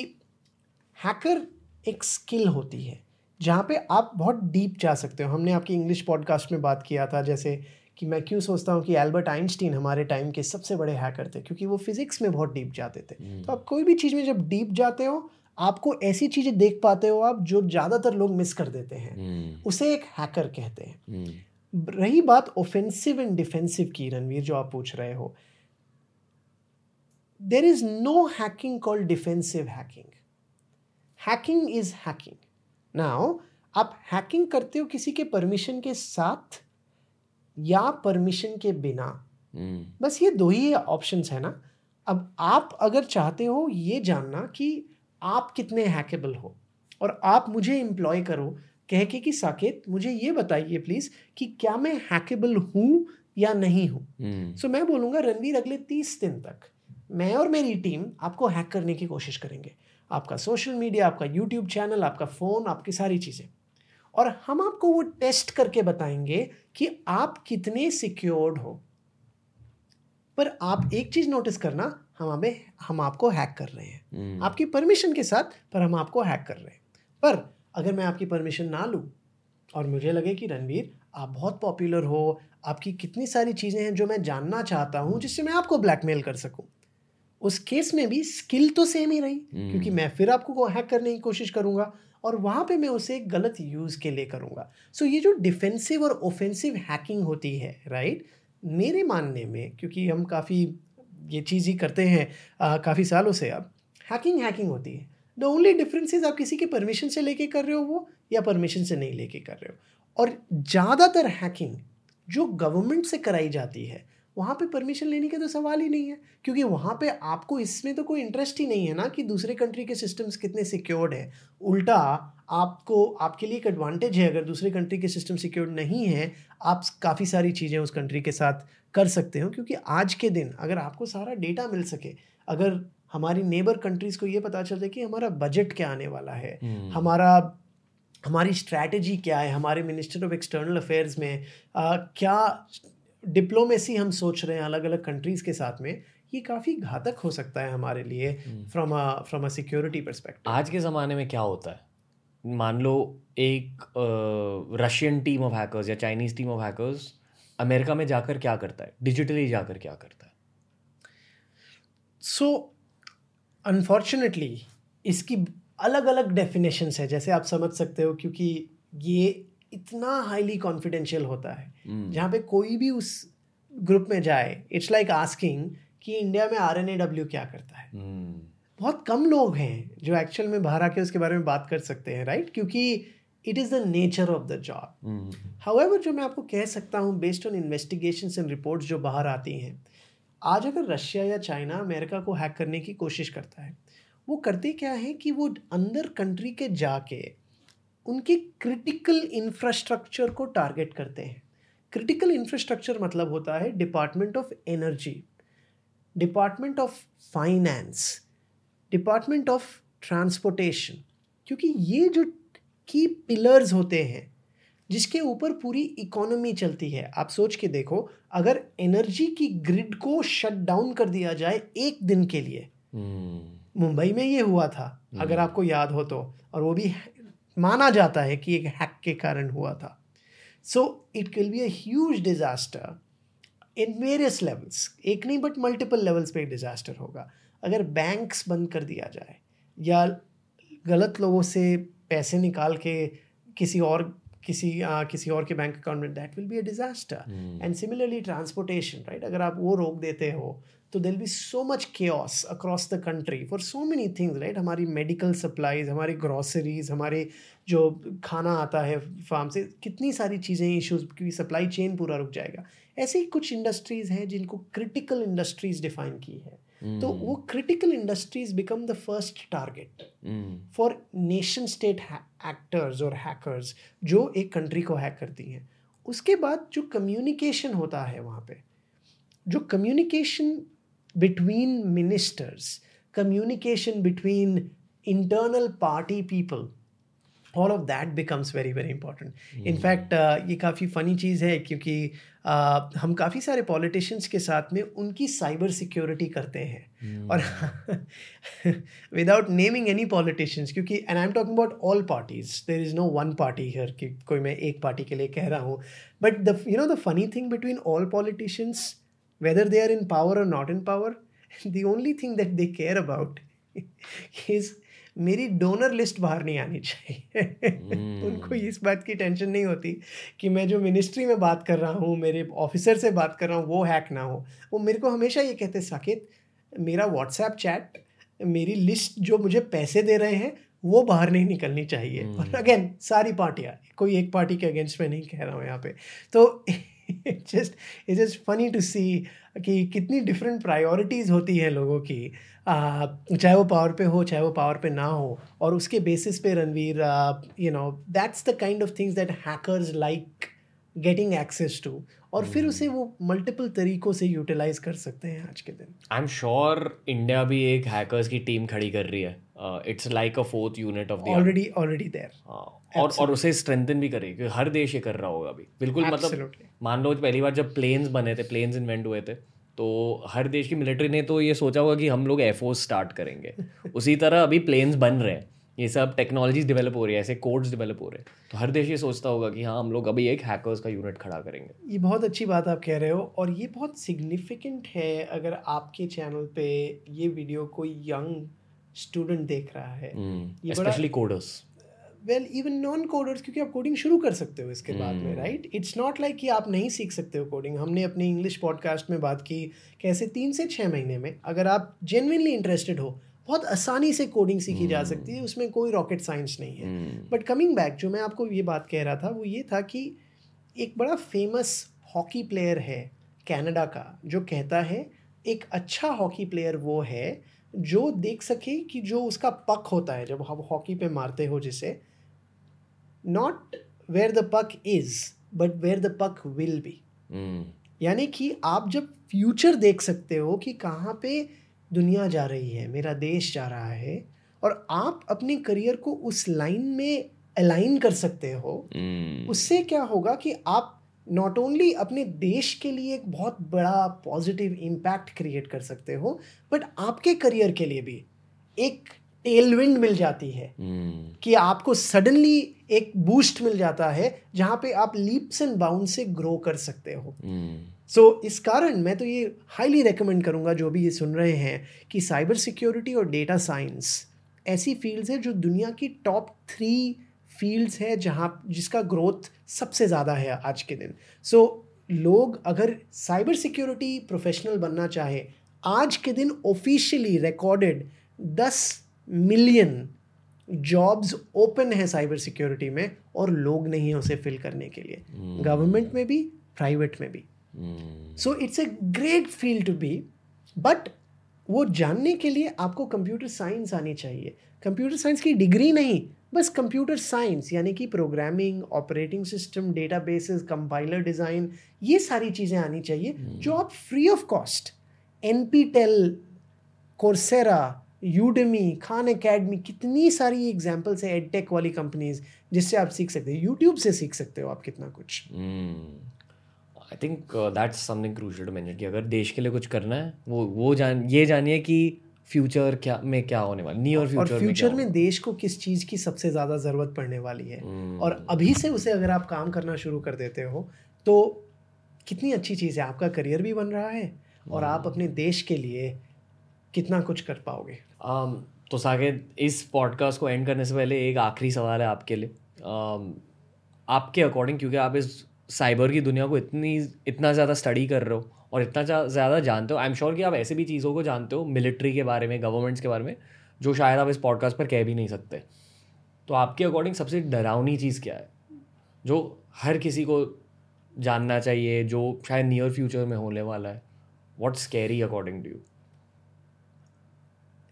S2: हैकर एक स्किल होती है जहाँ पे आप बहुत डीप जा सकते हो। हमने आपकी इंग्लिश पॉडकास्ट में बात किया था जैसे कि मैं क्यों सोचता हूँ कि एल्बर्ट आइंस्टीन हमारे टाइम के सबसे बड़े हैकर थे क्योंकि वो फिजिक्स में बहुत डीप जाते थे। तो आप कोई भी चीज़ में जब डीप जाते हो आपको ऐसी चीज़ें देख पाते हो आप जो ज़्यादातर लोग मिस कर देते हैं। उसे एक हैकर कहते हैं। रही बात ऑफेंसिव एंड डिफेंसिव की रणवीर जो आप पूछ रहे हो। There is no hacking called defensive hacking hacking is hacking now आप हैकिंग करते हो किसी के परमिशन के साथ या परमिशन के बिना? बस ये दो ही ऑप्शंस है ना। अब आप अगर चाहते हो ये जानना कि आप कितने हैकेबल हो? और आप मुझे एम्प्लॉय करो कह के कि साकेत मुझे ये बताइए प्लीज़ कि क्या मैं हैकेबल हूँ या नहीं हूँ? सो
S1: हम्म।
S2: so, मैं बोलूँगा रणवीर अगले तीस दिन तक मैं और मेरी टीम आपको हैक करने की कोशिश करेंगे। आपका सोशल मीडिया आपका यूट्यूब चैनल आपका फ़ोन आपकी सारी चीज़ें। और हम आपको वो टेस्ट करके बताएँगे कि आप कितने सिक्योर्ड हो। पर आप एक चीज़ नोटिस करना हम हमें हम आपको हैक कर रहे हैं।
S1: हम्म।
S2: आपकी परमिशन के साथ पर हम आपको हैक कर रहे हैं। पर अगर मैं आपकी परमिशन ना लूँ और मुझे लगे कि रणवीर आप बहुत पॉपुलर हो आपकी कितनी सारी चीज़ें हैं जो मैं जानना चाहता हूँ जिससे मैं आपको ब्लैकमेल कर सकूँ उस केस में भी स्किल तो सेम ही रही क्योंकि मैं फिर आपको हैक करने की कोशिश करूँगा और वहाँ पे मैं उसे गलत यूज़ के लिए करूँगा। सो so, ये जो डिफेंसिव और ऑफेंसिव हैकिंग होती है राइट मेरे मानने में क्योंकि हम काफ़ी ये चीज़ ही करते हैं काफ़ी सालों से आप हैकिंग हैकिंग होती है। द ओनली डिफरेंस इज़ आप किसी के परमिशन से लेके कर रहे हो वो, या परमिशन से नहीं लेके कर रहे हो। और ज़्यादातर हैकिंग जो गवर्नमेंट से कराई जाती है, वहाँ पे परमिशन लेने का तो सवाल ही नहीं है। क्योंकि वहाँ पे आपको इसमें तो कोई इंटरेस्ट ही नहीं है ना कि दूसरे कंट्री के सिस्टम्स कितने सिक्योर्ड है। उल्टा, आपको, आपके लिए एक एडवांटेज है, अगर दूसरे कंट्री के सिस्टम सिक्योर्ड नहीं है, आप काफ़ी सारी चीज़ें उस कंट्री के साथ कर सकते हो क्योंकि आज के दिन अगर आपको सारा डेटा मिल सके अगर हमारी नेबर कंट्रीज़ को ये पता चल जाए कि हमारा बजट क्या आने वाला है
S1: हम्म।
S2: हमारा हमारी स्ट्रैटेजी क्या है हमारे मिनिस्टर ऑफ़ एक्सटर्नल अफेयर्स में आ, क्या डिप्लोमेसी हम सोच रहे हैं अलग अलग कंट्रीज़ के साथ में ये काफ़ी घातक हो सकता है हमारे लिए from from a security perspective
S1: आज के ज़माने में क्या होता है? मान लो एक रशियन टीम ऑफ़ हैकर्स या Chinese team of hackers America में जाकर क्या करता है? डिजिटली जाकर क्या करता है?
S2: सो अनफॉर्चुनेटली इसकी अलग अलग डेफिनेशंस है जैसे आप समझ सकते हो क्योंकि ये इतना हाईली कॉन्फिडेंशियल होता है।
S1: हम्म।
S2: जहाँ पे कोई भी उस ग्रुप में जाए इट्स लाइक आस्किंग कि इंडिया में आर क्या करता है?
S1: हम्म,
S2: बहुत कम लोग हैं जो एक्चुअल में बाहर आके उसके बारे में बात कर सकते हैं राइट क्योंकि it is the nature of the job however जो मैं आपको कह सकता हूँ based on investigation and reports जो बाहर आती हैं, आज अगर रशिया या चाइना अमेरिका को हैक करने की कोशिश करता है, वो करते क्या है कि वो अंदर कंट्री के जाके उनके क्रिटिकल इंफ्रास्ट्रक्चर को टारगेट करते हैं। क्रिटिकल इंफ्रास्ट्रक्चर मतलब होता है department of energy department of finance department of transportation क्योंकि ये जो की पिलर्स होते हैं जिसके ऊपर पूरी इकोनॉमी चलती है। आप सोच के देखो अगर एनर्जी की ग्रिड को शट डाउन कर दिया जाए एक दिन के लिए
S1: हम्म,
S2: मुंबई में ये हुआ था अगर आपको याद हो तो और वो भी माना जाता है कि एक हैक के कारण हुआ था। So it will be a huge disaster in various levels एक नहीं बट मल्टीपल लेवल्स पे डिजास्टर होगा। अगर बैंक्स बंद कर दिया जाए या गलत लोगों से पैसे निकाल के किसी और किसी आ, किसी और के बैंक अकाउंट में that will be a disaster and similarly transportation right अगर आप वो रोक देते हो तो there'll be so much chaos across the country for so many things right हमारी मेडिकल सप्लाईज हमारी ग्रॉसरीज हमारे जो खाना आता है फार्म से कितनी सारी चीज़ें इश्यूज़ की सप्लाई चेन पूरा रुक जाएगा। ऐसे ही कुछ इंडस्ट्रीज़ हैं जिनको क्रिटिकल इंडस्ट्रीज़ डिफाइन की है। तो वो critical industries become the first target for nation state actors और हैकर्स जो एक कंट्री को हैक करती हैं। उसके बाद जो कम्युनिकेशन होता है वहाँ पे जो communication between ministers communication between internal party people all of that becomes very very important in fact ये काफ़ी फ़नी चीज़ है क्योंकि uh, हम काफ़ी सारे पॉलिटिशियंस के साथ में उनकी साइबर सिक्योरिटी करते हैं। Mm. और विदाउट नेमिंग एनी पॉलिटिशियंस क्योंकि and I am talking about all parties there is no one party हर कि कोई मैं एक पार्टी के लिए कह रहा हूँ। But the you know the funny thing between all politicians whether they are in power और not in power the only thing that they care about is मेरी डोनर लिस्ट बाहर नहीं आनी चाहिए। उनको इस बात की टेंशन नहीं होती कि मैं जो मिनिस्ट्री में बात कर रहा हूँ मेरे ऑफिसर से बात कर रहा हूँ वो हैक ना हो। वो मेरे को हमेशा ये कहते साकित मेरा व्हाट्सएप चैट मेरी लिस्ट जो मुझे पैसे दे रहे हैं वो बाहर नहीं निकलनी चाहिए। और अगेन सारी पार्टियाँ कोई एक पार्टी के अगेंस्ट में नहीं कह रहा हूँ यहाँ पे। तो just it is funny to see कि कितनी डिफरेंट प्रायोरिटीज़ होती हैं लोगों की। चाहे वो पावर पे हो चाहे वो पावर पे ना हो और उसके बेसिस पे Ranveer you know that's the kind of things that hackers like getting access to और फिर उसे वो मल्टीपल तरीकों से यूटिलाइज कर सकते हैं आज के दिन।
S1: आई एम श्योर इंडिया भी एक हैकर्स की टीम खड़ी कर रही है। It's like a fourth unit of
S2: already already there
S1: और और उसे स्ट्रेंथन भी करेगी क्योंकि हर देश ये कर रहा होगा अभी। बिल्कुल मतलब मान लो पहली बार जब प्लेन्स बने थे प्लेन्स इन्वेंट हुए थे तो हर देश की मिलिट्री ने तो ये सोचा होगा कि हम लोग एयरफोर्स स्टार्ट करेंगे। उसी तरह अभी प्लेन्स बन रहे हैं। ये सब टेक्नोलॉजीज़ डेवलप हो रही है ऐसे कोड्स डेवलप हो रहे हैं। तो हर देश ये सोचता होगा कि हाँ हम लोग अभी एक हैकर्स का यूनिट खड़ा करेंगे।
S2: ये बहुत अच्छी बात आप कह रहे हो और ये बहुत सिग्निफिकेंट है अगर आपके चैनल पे ये वीडियो कोई यंग स्टूडेंट देख रहा है।
S1: Specially coders
S2: well even non coders क्योंकि आप कोडिंग शुरू कर सकते हो इसके बाद
S1: Hmm.
S2: में राइट इट्स नॉट लाइक कि आप नहीं सीख सकते हो कोडिंग हमने अपनी इंग्लिश पॉडकास्ट में बात की कैसे तीन से छः महीने में अगर आप जेनविनली इंटरेस्टेड हो बहुत आसानी से कोडिंग सीखी जा सकती है उसमें कोई रॉकेट साइंस नहीं है
S1: Hmm.
S2: बट कमिंग बैक जो मैं आपको ये बात कह रहा था वो ये था कि एक बड़ा फ़ेमस हॉकी प्लेयर है कनाडा का जो कहता है एक अच्छा हॉकी प्लेयर वो है जो देख सके कि जो उसका पक होता है जब हम हॉकी पे मारते हो जिसे not where the puck is but where the puck will be. यानी कि आप जब फ्यूचर देख सकते हो कि कहाँ पे दुनिया जा रही है मेरा देश जा रहा है और आप अपने करियर को उस लाइन में अलाइन कर सकते हो
S1: Hmm.
S2: उससे क्या होगा कि आप नॉट ओनली अपने देश के लिए एक बहुत बड़ा पॉजिटिव इम्पैक्ट क्रिएट कर सकते हो बट आपके करियर के लिए भी एक टेलविंड मिल जाती है
S1: Hmm.
S2: कि आपको सडनली एक बूस्ट मिल जाता है जहाँ पे आप लीप्स एंड बाउंड से ग्रो कर सकते हो
S1: Hmm.
S2: सो so, इस कारण मैं तो ये हाईली रेकमेंड करूँगा जो भी ये सुन रहे हैं कि साइबर सिक्योरिटी और डेटा साइंस ऐसी फील्ड्स है जो दुनिया की टॉप थ्री फील्ड्स है जहाँ जिसका ग्रोथ सबसे ज़्यादा है आज के दिन सो so, लोग अगर साइबर सिक्योरिटी प्रोफेशनल बनना चाहे आज के दिन ऑफिशियली रिकॉर्डेड दस मिलियन जॉब्स ओपन है साइबर सिक्योरिटी में और लोग नहीं हैं उसे फिल करने के लिए। गवर्नमेंट में भी प्राइवेट में भी।
S1: Hmm.
S2: So it's a great field to be but वो जानने के लिए आपको कंप्यूटर साइंस आनी चाहिए। कंप्यूटर साइंस की डिग्री नहीं बस कंप्यूटर साइंस यानी कि programming operating system data databases compiler design ये सारी चीज़ें आनी चाहिए जो आप free of cost NPTEL Coursera Udemy Khan Academy कितनी सारी एग्जाम्पल्स है एडटेक वाली कंपनीज़ जिससे आप सीख सकते हो। यूट्यूब से सीख सकते हो आप कितना कुछ।
S1: I think that's something crucial to mention कि अगर देश के लिए कुछ करना है वो वो जान ये जानिए कि फ्यूचर क्या में क्या होने वाला नियर फ्यूचर
S2: और
S1: फ्यूचर
S2: फ्यूचर में देश को किस चीज़ की सबसे ज़्यादा ज़रूरत पड़ने वाली है।
S1: हम्म।
S2: और अभी से उसे अगर आप काम करना शुरू कर देते हो तो कितनी अच्छी चीज़ है आपका करियर भी बन रहा है और आप अपने देश के लिए कितना कुछ कर पाओगे।
S1: Um, तो साकेत इस पॉडकास्ट को एंड करने से पहले एक आखिरी सवाल है आपके लिए। Um, आपके अकॉर्डिंग क्योंकि आप इस साइबर की दुनिया को इतनी इतना ज़्यादा स्टडी कर रहे हो और इतना ज़्यादा जानते हो। आई एम श्योर कि आप ऐसे भी चीज़ों को जानते हो मिलिट्री के बारे में गवर्नमेंट्स के बारे में जो शायद आप इस पॉडकास्ट पर कह भी नहीं सकते। तो आपके अकॉर्डिंग सबसे डरावनी चीज़ क्या है? जो हर किसी को जानना चाहिए जो शायद नियर फ्यूचर में होने वाला है। What scary according to you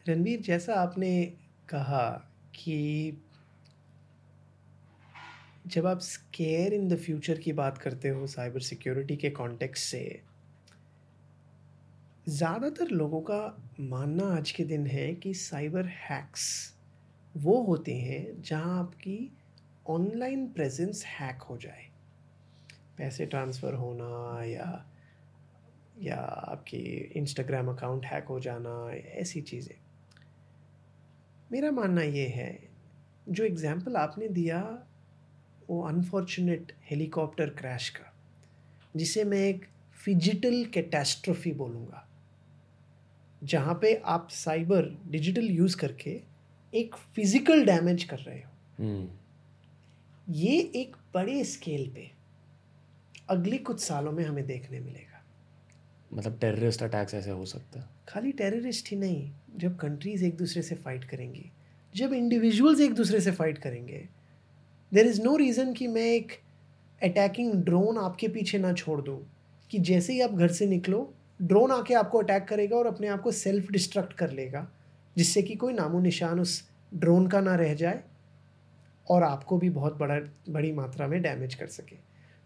S2: Ranveer जैसा आपने कहा कि जब आप स्केयर इन द फ्यूचर की बात करते हो साइबर सिक्योरिटी के कॉन्टेक्स्ट से, ज़्यादातर लोगों का मानना आज के दिन है कि साइबर हैक्स वो होते हैं जहाँ आपकी ऑनलाइन प्रेजेंस हैक हो जाए। पैसे ट्रांसफ़र होना या या आपकी इंस्टाग्राम अकाउंट हैक हो जाना, ऐसी चीज़ें। मेरा मानना ये है जो एग्ज़ाम्पल आपने दिया वो अनफॉर्चुनेट हेलीकॉप्टर क्रैश का जिसे मैं एक फिजिटल कैटेस्ट्रोफी बोलूँगा जहाँ पे आप साइबर डिजिटल यूज़ करके एक फ़िज़िकल डैमेज कर रहे हो। hmm. ये एक बड़े स्केल पे अगले कुछ सालों में हमें देखने मिलेगा।
S1: मतलब टेररिस्ट अटैक्स ऐसे हो सकता हैं।
S2: खाली टेररिस्ट ही नहीं जब कंट्रीज़ एक दूसरे से फाइट करेंगी, जब इंडिविजुअल्स एक दूसरे से फाइट करेंगे देर इज़ नो रीज़न कि मैं एक अटैकिंग ड्रोन आपके पीछे ना छोड़ दूँ। कि जैसे ही आप घर से निकलो ड्रोन आके आपको अटैक करेगा और अपने आप को सेल्फ डिस्ट्रक्ट कर लेगा, जिससे कि कोई नामो निशान उस ड्रोन का ना रह जाए और आपको भी बहुत बड़ा, बड़ी मात्रा में डैमेज कर सके।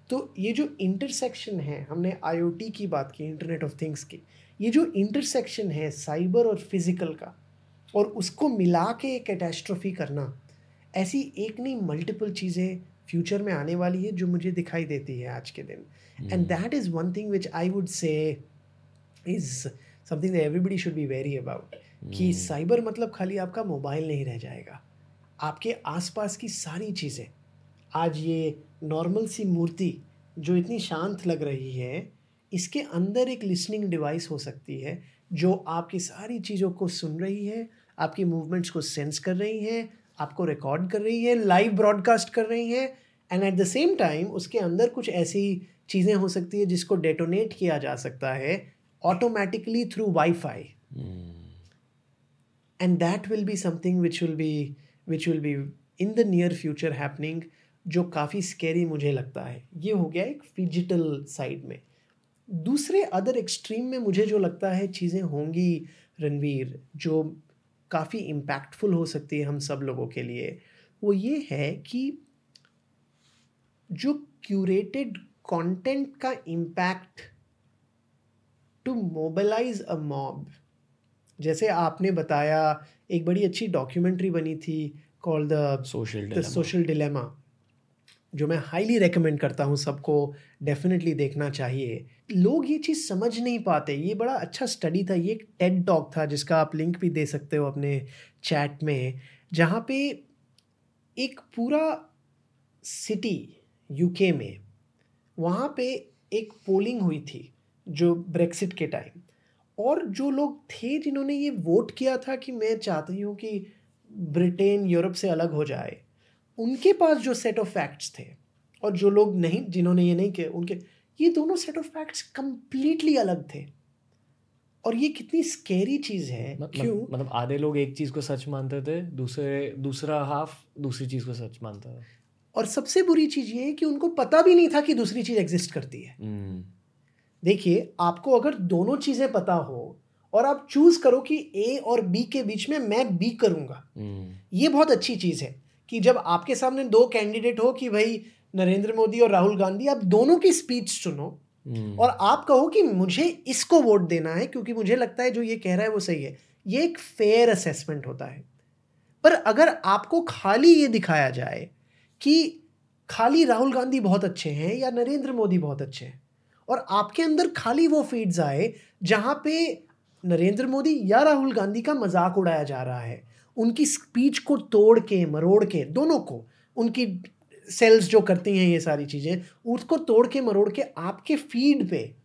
S2: तो ये जो इंटरसेक्शन है, हमने आईओटी की बात की इंटरनेट ऑफ़ थिंग्स की ये जो इंटरसेक्शन है साइबर और फ़िज़िकल का और उसको मिला के एक कैटेस्ट्रॉफी करना ऐसी एक नहीं मल्टीपल चीज़ें फ्यूचर में आने वाली है जो मुझे दिखाई देती है आज के दिन। And that is one thing which I would say is something everybody should be very about कि साइबर hmm. मतलब खाली आपका मोबाइल नहीं रह जाएगा। आपके आसपास की सारी चीज़ें आज ये नॉर्मल सी मूर्ति जो इतनी शांत लग रही है इसके अंदर एक लिसनिंग डिवाइस हो सकती है जो आपकी सारी चीज़ों को सुन रही है आपकी मूवमेंट्स को सेंस कर रही है आपको रिकॉर्ड कर रही है लाइव ब्रॉडकास्ट कर रही है and at the same time उसके अंदर कुछ ऐसी चीज़ें हो सकती है जिसको डेटोनेट किया जा सकता है automatically through wifi and that will be something which will be which will be in the near future happening जो काफ़ी स्केरी मुझे लगता है। ये हो गया एक फिजिटल साइड में। दूसरे अदर एक्सट्रीम में मुझे जो लगता है चीज़ें होंगी रणवीर जो काफ़ी इम्पैक्टफुल हो सकती है हम सब लोगों के लिए वो ये है कि जो क्यूरेटेड कंटेंट का impact to mobilize a mob जैसे आपने बताया एक बड़ी अच्छी डॉक्यूमेंट्री बनी थी call the social social dilemma जो मैं हाईली रेकमेंड करता हूँ सबको डेफिनेटली देखना चाहिए। लोग ये चीज़ समझ नहीं पाते। ये बड़ा अच्छा स्टडी था। ये एक टेड टॉक था जिसका आप लिंक भी दे सकते हो अपने चैट में, जहाँ पे एक पूरा सिटी यूके में, वहाँ पे एक पोलिंग हुई थी जो ब्रेक्सिट के टाइम और जो लोग थे जिन्होंने ये वोट किया था कि मैं चाहती हूँ कि ब्रिटेन यूरोप से अलग हो जाए उनके पास जो सेट ऑफ़ फैक्ट्स थे और जो लोग नहीं जिन्होंने ये नहीं किया उनके ये दोनों सेट ऑफ़ फैक्ट्स कंप्लीटली अलग थे। और ये कितनी स्केरी चीज़ है
S1: क्यों? मतलब आधे लोग एक चीज़ को सच मानते थे दूसरे दूसरा हाफ़ दूसरी चीज़ को सच मानता था।
S2: और सबसे बुरी चीज़ ये है कि उनको पता भी नहीं था कि दूसरी चीज़ एग्जिस्ट करती है। हम्म। देखिए आपको अगर दोनों चीज़ें पता हो और आप चूज़ करो कि ए और बी के बीच में मैं बी करूँगा हम्म। ये बहुत अच्छी चीज़ है। कि जब आपके सामने दो कैंडिडेट हो कि भाई नरेंद्र मोदी और राहुल गांधी आप दोनों की स्पीच सुनो हम्म। और आप कहो कि मुझे इसको वोट देना है क्योंकि मुझे लगता है जो ये कह रहा है वो सही है ये एक फेयर असेसमेंट होता है पर अगर आपको खाली ये दिखाया जाए कि खाली राहुल गांधी बहुत अच्छे हैं या नरेंद्र मोदी बहुत अच्छे हैं और आपके अंदर खाली वो फीड्स आए जहाँ पे नरेंद्र मोदी या राहुल गांधी का मज़ाक उड़ाया जा रहा है उनकी स्पीच को तोड़ के मरोड़ के दोनों को उनकी सेल्स जो करती हैं ये सारी चीज़ें उसको तोड़ के मरोड़ के आपके फ़ीड पे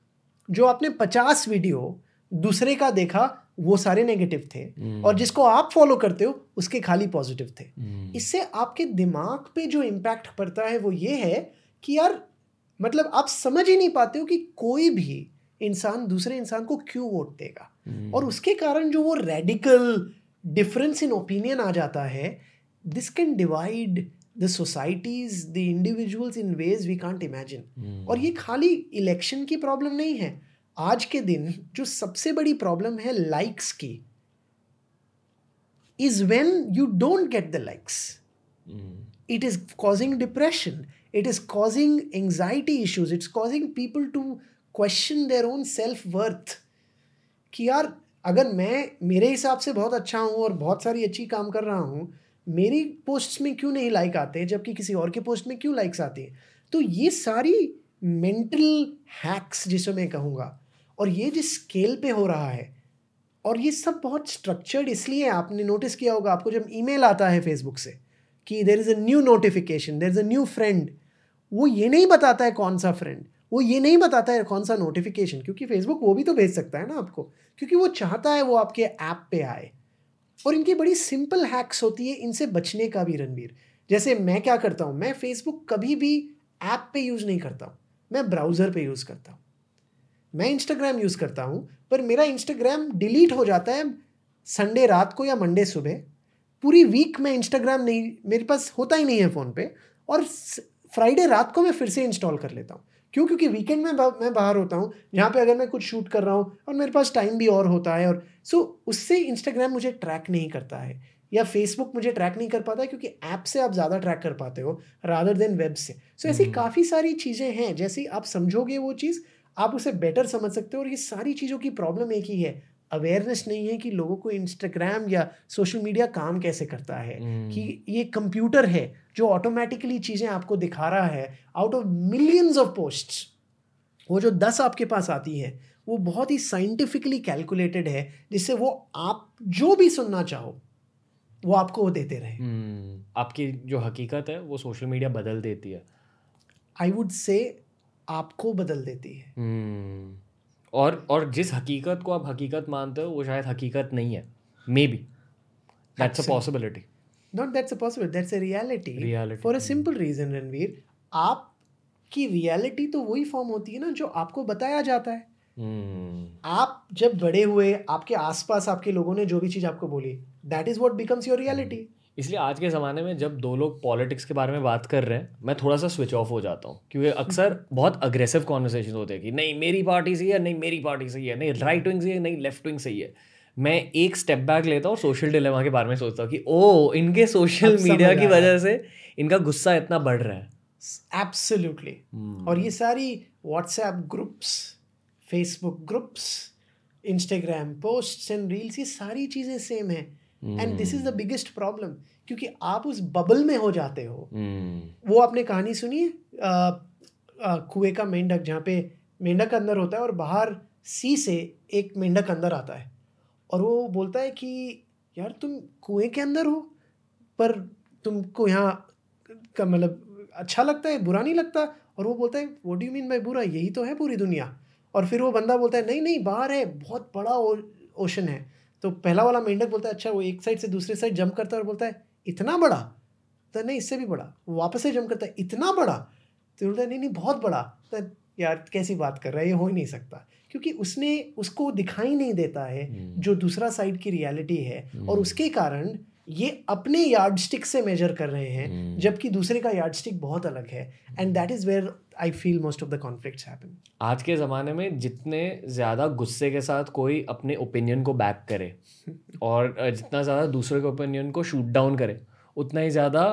S2: जो आपने पचास वीडियो दूसरे का देखा वो सारे नेगेटिव थे hmm. और जिसको आप फॉलो करते हो उसके खाली पॉजिटिव थे hmm. इससे आपके दिमाग पे जो इम्पैक्ट पड़ता है वो ये है कि यार मतलब आप समझ ही नहीं पाते हो कि कोई भी इंसान दूसरे इंसान को क्यों वोट देगा hmm. और उसके कारण जो वो रेडिकल डिफरेंस इन ओपिनियन आ जाता है. This can divide the societies the individuals in ways we can't imagine और ये खाली इलेक्शन की प्रॉब्लम नहीं है. आज के दिन जो सबसे बड़ी प्रॉब्लम है लाइक्स की is when you don't get the likes it is causing depression it is causing anxiety issues it's causing people to question their own self worth कि यार अगर मैं, मेरे हिसाब से बहुत अच्छा हूँ और बहुत सारी अच्छी काम कर रहा हूँ, मेरी पोस्ट्स में क्यों नहीं लाइक आते जबकि किसी और के पोस्ट में क्यों लाइक्स आती हैं? तो ये सारी मेंटल हैक्स जिसे मैं कहूँगा और ये जिस स्केल पे हो रहा है और ये सब बहुत स्ट्रक्चर्ड इसलिए आपने नोटिस किया होगा, आपको जब ईमेल आता है फेसबुक से कि there is a new notification there is a new friend वो ये नहीं बताता है कौन सा फ्रेंड वो ये नहीं बताता है कौन सा नोटिफिकेशन क्योंकि फेसबुक वो भी तो भेज सकता है ना आपको, क्योंकि वो चाहता है वो आपके ऐप पे आए। और इनकी बड़ी सिंपल हैक्स होती है इनसे बचने का भी रणबीर। जैसे मैं क्या करता हूँ, मैं फेसबुक कभी भी ऐप पे यूज़ नहीं करता हूँ, मैं ब्राउज़र पे यूज़ करता हूँ। मैं इंस्टाग्राम यूज़ करता हूँ, पर मेरा इंस्टाग्राम डिलीट हो जाता है संडे रात को या मंडे सुबह। पूरी वीक में इंस्टाग्राम नहीं, मेरे पास होता ही नहीं है फ़ोन पे, और फ्राइडे रात को मैं फिर से इंस्टॉल कर लेता हूँ। क्यों क्योंकि वीकेंड में बा, मैं बाहर होता हूँ जहाँ पे अगर मैं कुछ शूट कर रहा हूँ और मेरे पास टाइम भी और होता है और सो so, उससे इंस्टाग्राम मुझे ट्रैक नहीं करता है या फेसबुक मुझे ट्रैक नहीं कर पाता क्योंकि ऐप से आप ज़्यादा ट्रैक कर पाते हो रादर देन वेब से सो so, ऐसी
S1: हम्म।
S2: काफ़ी सारी चीज़ें हैं जैसे आप समझोगे वो चीज़ आप उसे बेटर समझ सकते हो और ये सारी चीज़ों की प्रॉब्लम एक ही है अवेयरनेस नहीं है कि लोगों को इंस्टाग्राम या सोशल मीडिया काम कैसे करता है
S1: हम्म।
S2: कि ये कंप्यूटर है जो ऑटोमेटिकली चीज़ें आपको दिखा रहा है out of millions of posts वो जो दस आपके पास आती है वो बहुत ही साइंटिफिकली कैलकुलेटेड है जिससे वो आप जो भी सुनना चाहो वो आपको वो देते रहे।
S1: हम्म, आपकी जो हकीकत है वो सोशल मीडिया बदल देती है।
S2: आई वुड से आपको बदल देती है।
S1: हम्म, और और जिस हकीकत को आप हकीकत मानते हो वो शायद हकीकत नहीं है। Maybe that's a possibility
S2: not that's a possible that's a reality
S1: Reality.
S2: For a simple reason Ranveer आपकी रियलिटी तो वही फॉर्म होती है ना जो आपको बताया जाता है।
S1: हम्म,
S2: आप जब बड़े हुए आपके आसपास आपके लोगों ने जो भी चीज़ आपको बोली that is what becomes your reality
S1: इसलिए आज के ज़माने में जब दो लोग पॉलिटिक्स के बारे में बात कर रहे हैं मैं थोड़ा सा स्विच ऑफ़ हो जाता हूँ क्योंकि अक्सर बहुत अग्रेसिव कॉन्वर्सेशन होते हैं कि नहीं मेरी पार्टी सही है नहीं मेरी पार्टी सही है नहीं राइट विंग सही है नहीं लेफ़्ट विंग सही है। मैं एक स्टेप बैक लेता हूँ सोशल डिलेमा के बारे में सोचता हूँ कि ओ इनके सोशल मीडिया की वजह से इनका गुस्सा इतना बढ़ रहा है।
S2: एब्सोल्युटली
S1: हम्म,
S2: और ये सारी WhatsApp groups Facebook groups Instagram posts and reels ये सारी चीज़ें सेम है। And this is the biggest problem क्योंकि आप उस बबल में हो जाते हो।
S1: हम्म,
S2: वो आपने कहानी सुनी? कुएँ का मेंढक जहाँ पे मेंढक अंदर होता है और बाहर सी से एक मेंढक अंदर आता है। और वो बोलता है कि यार तुम कुएँ के अंदर हो पर तुमको यहाँ का मतलब अच्छा लगता है बुरा नहीं लगता? और वो बोलता है वो डू मीन बाई बुरा? यही तो है पूरी दुनिया। और फिर वो बंदा बोलता है नहीं नहीं बाहर है बहुत बड़ा ओ- ओशन है। तो पहला वाला मेंढक बोलता है अच्छा वो एक साइड से दूसरे साइड जंप करता है और बोलता है इतना बड़ा तो नहीं इससे भी बड़ा वो वापस से जंप करता है इतना बड़ा तो बोलता है नहीं नहीं बहुत बड़ा तो यार कैसी बात कर रहा है ये हो ही नहीं सकता क्योंकि उसने उसको दिखाई नहीं देता है
S1: हम्म।
S2: जो दूसरा साइड की रियलिटी है और
S1: हम्म।
S2: उसके कारण ये अपने यार्ड स्टिक से मेजर कर रहे हैं
S1: हम्म।
S2: जबकि दूसरे का यार्ड स्टिक बहुत अलग है and that is where I feel most of the conflicts happen
S1: आज के ज़माने में जितने ज़्यादा गुस्से के साथ कोई अपने ओपिनियन को बैक करे और जितना ज़्यादा दूसरे के ओपिनियन को शूट डाउन करे उतना ही ज़्यादा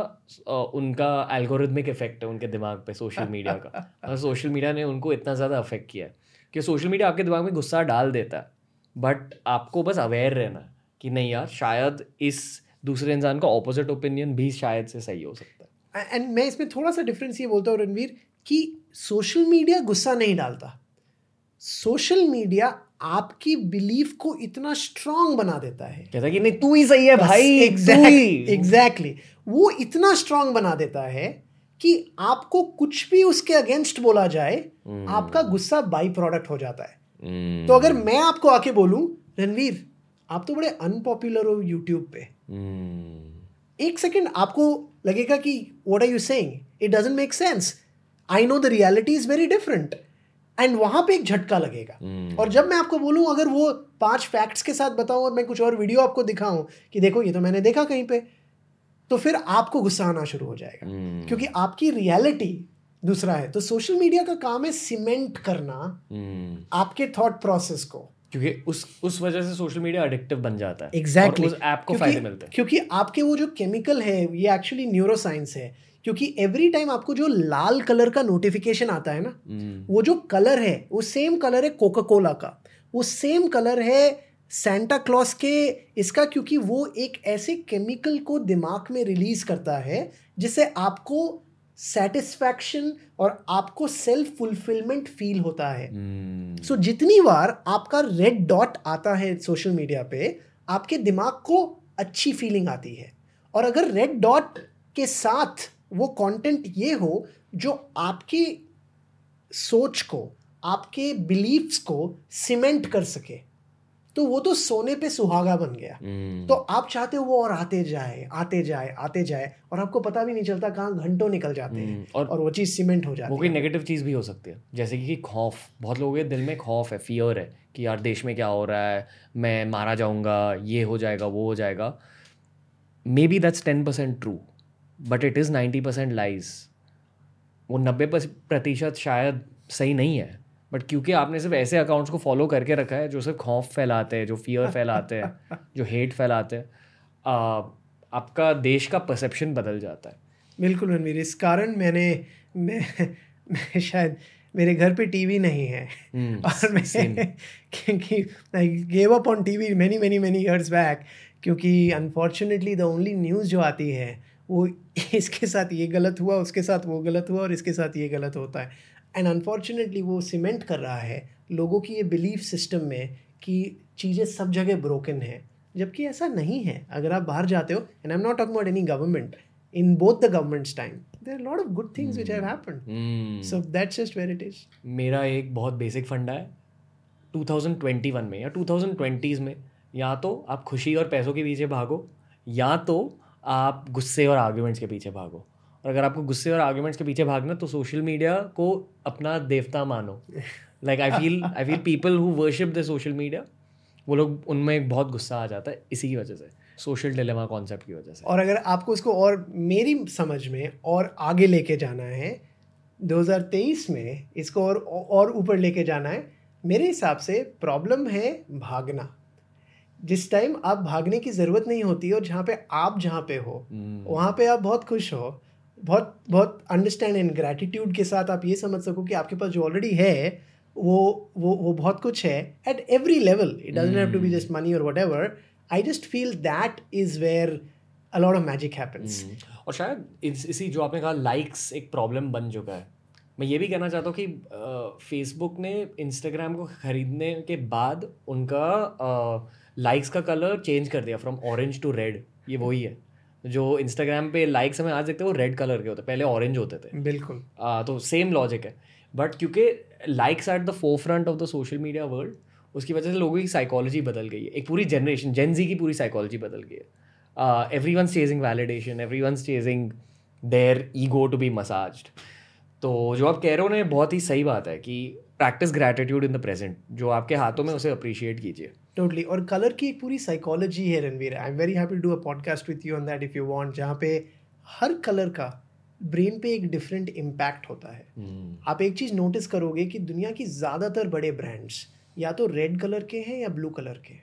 S1: उनका एल्गोरिथमिक इफ़ेक्ट है उनके दिमाग पे सोशल मीडिया का। और सोशल मीडिया ने उनको इतना ज़्यादा अफेक्ट किया है कि सोशल मीडिया आपके दिमाग में गुस्सा डाल देता है बट आपको बस अवेयर रहना कि नहीं यार शायद इस दूसरे इंसान का ऑपोजिट ओपिनियन भी शायद से सही हो सकता है।
S2: एंड मैं इसमें थोड़ा सा डिफरेंस ये बोलता हूँ रणवीर कि सोशल मीडिया गुस्सा नहीं डालता। सोशल मीडिया आपकी बिलीफ को इतना स्ट्रांग बना देता है।
S1: कहता कि नहीं तू ही सही है भाई
S2: एग्जैक्टली एग्जैक्टली वो इतना स्ट्रांग बना देता है कि आपको कुछ भी उसके अगेंस्ट बोला जाए
S1: हम्म।
S2: आपका गुस्सा बाई प्रोडक्ट हो जाता है।
S1: हम्म,
S2: तो अगर मैं आपको आके बोलूँ रणवीर आप तो बड़े अनपॉपुलर हो यूट्यूब पे।
S1: हम्म,
S2: एक सेकंड आपको लगेगा कि what are you saying it doesn't make sense I know the reality is very different and वहाँ पे एक झटका लगेगा।
S1: हम्म।
S2: और जब मैं आपको बोलूँ अगर वो पाँच फैक्ट्स के साथ बताऊँ और मैं कुछ और वीडियो आपको दिखाऊँ कि देखो ये तो मैंने देखा कहीं पे तो फिर आपको गुस्सा आना शुरू हो जाएगा।
S1: हम्म,
S2: क्योंकि आपकी रियलिटी दूसरा है। तो सोशल मीडिया का काम है सीमेंट करना
S1: हम्म,
S2: आपके थॉट प्रोसेस को।
S1: क्योंकि उस उस वजह से सोशल मीडिया एडिक्टिव बन जाता है।
S2: एग्जैक्टली
S1: और उस ऐप को फ़ायदे मिलते हैं।
S2: क्योंकि आपके वो जो केमिकल है ये एक्चुअली न्यूरो साइंस है। क्योंकि एवरी टाइम आपको जो लाल कलर का नोटिफिकेशन आता है ना वो जो कलर है वो सेम कलर है कोका कोला का। वो सेम कलर है सेंटा क्लॉस के इसका क्योंकि वो एक ऐसे केमिकल को दिमाग में रिलीज़ करता है जिससे आपको सेटिस्फैक्शन और आपको सेल्फ फुलफिलमेंट फील होता है। सो जितनी बार आपका रेड डॉट आता है सोशल मीडिया पे आपके दिमाग को अच्छी फीलिंग आती है। और अगर रेड डॉट के साथ वो कंटेंट ये हो जो आपकी सोच को आपके बिलीफ्स को सीमेंट कर सके। तो वो तो सोने पे सुहागा बन गया।
S1: हम्म,
S2: तो आप चाहते हो वो और आते जाए आते जाए आते जाए और आपको पता भी नहीं चलता कहाँ घंटों निकल जाते हैं
S1: हम्म, और
S2: और वो चीज़ सीमेंट हो जाती
S1: वो
S2: जाती
S1: कोई
S2: है।
S1: नेगेटिव चीज़ भी हो सकती है। जैसे कि खौफ बहुत लोगों के दिल में खौफ है फियर है कि यार देश में क्या हो रहा है मैं मारा जाऊँगा ये हो जाएगा वो हो जाएगा। Maybe that's ten percent true but it is ninety percent lies वो नब्बे प्रतिशत शायद सही नहीं है। बट क्योंकि आपने सिर्फ़ ऐसे अकाउंट्स को फॉलो करके रखा है जो सिर्फ़ खौफ फैलाते हैं जो फियर फैलाते हैं जो हेट फैलाते हैं आपका देश का परसेप्शन बदल जाता है।
S2: बिल्कुल रणवीर इस कारण मैंने मैं, मैं शायद मेरे घर पे टीवी नहीं है।
S1: Hmm,
S2: और मैं क्योंकि I gave up on TV many many many years back क्योंकि अनफॉर्चुनेटली द ओनली न्यूज़ जो आती है वो इसके साथ ये गलत हुआ उसके साथ वो गलत हुआ और इसके साथ ये गलत होता है। एंड अनफॉर्चुनेटली वो सीमेंट कर रहा है लोगों की ये बिलीफ सिस्टम में कि चीज़ें सब जगह ब्रोकन है। जबकि ऐसा नहीं है। अगर आप बाहर जाते हो and I am not talking about any government in both the governments time there are a lot of good things which have happened.
S1: Hmm.
S2: so that's just where it is.
S1: मेरा एक बहुत बेसिक फंडा है 2021 में या 2020s में। या तो आप खुशी और पैसों के पीछे भागो या तो आप गुस्से और आर्ग्यूमेंट्स के पीछे भागो। और अगर आपको गुस्से और आर्ग्यूमेंट्स के पीछे भागना तो सोशल मीडिया को अपना देवता मानो। Like I feel I feel people who worship the social media वो लोग उनमें एक बहुत गुस्सा आ जाता है इसी की वजह से सोशल डिलेमा कॉन्सेप्ट की वजह से।
S2: और अगर आपको इसको और मेरी समझ में और आगे लेके जाना है 2023 में इसको और और ऊपर लेके जाना है, मेरे हिसाब से प्रॉब्लम है भागना। जिस टाइम आप भागने की ज़रूरत नहीं होती और जहाँ पे आप जहाँ पे हो
S1: Hmm.
S2: वहाँ पे आप बहुत खुश हो बहुत बहुत अंडरस्टैंड एंड ग्रैटिट्यूड के साथ आप ये समझ सको कि आपके पास जो ऑलरेडी है वो वो वो बहुत कुछ है at every level it doesn't have to be just money और whatever I just feel that is where a lot of magic
S1: hmm. और शायद इस इसी जो आपने कहा लाइक्स एक प्रॉब्लम बन चुका है। मैं ये भी कहना चाहता हूँ कि फेसबुक ने इंस्टाग्राम को खरीदने के बाद उनका लाइक्स का कलर चेंज कर दिया फ्रॉम ऑरेंज टू रेड ये वही है। जो इंस्टाग्राम पे लाइक्स हमें आज देखते हैं वो रेड कलर के होते हैं पहले ऑरेंज होते थे।
S2: बिल्कुल।
S1: आ, तो सेम लॉजिक है। बट क्योंकि likes at the forefront of the social media world उसकी वजह से लोगों की साइकोलॉजी बदल गई है। एक पूरी जनरेशन जेनजी की पूरी साइकोलॉजी बदल गई है। Everyone chasing validation everyone chasing their ego to be massage तो जो आप कह रहे हो ना बहुत ही सही बात है कि practice gratitude in the present जो आपके हाथों में उसे अप्रिशिएट कीजिए।
S2: टोटली और कलर की एक पूरी साइकोलॉजी है Ranveer I am very happy to do a podcast with you on that if you want जहाँ पे हर कलर का ब्रेन पे एक डिफरेंट इम्पैक्ट होता है। Hmm. आप एक चीज़ नोटिस करोगे कि दुनिया की ज़्यादातर बड़े ब्रांड्स या तो रेड कलर के हैं या ब्लू कलर के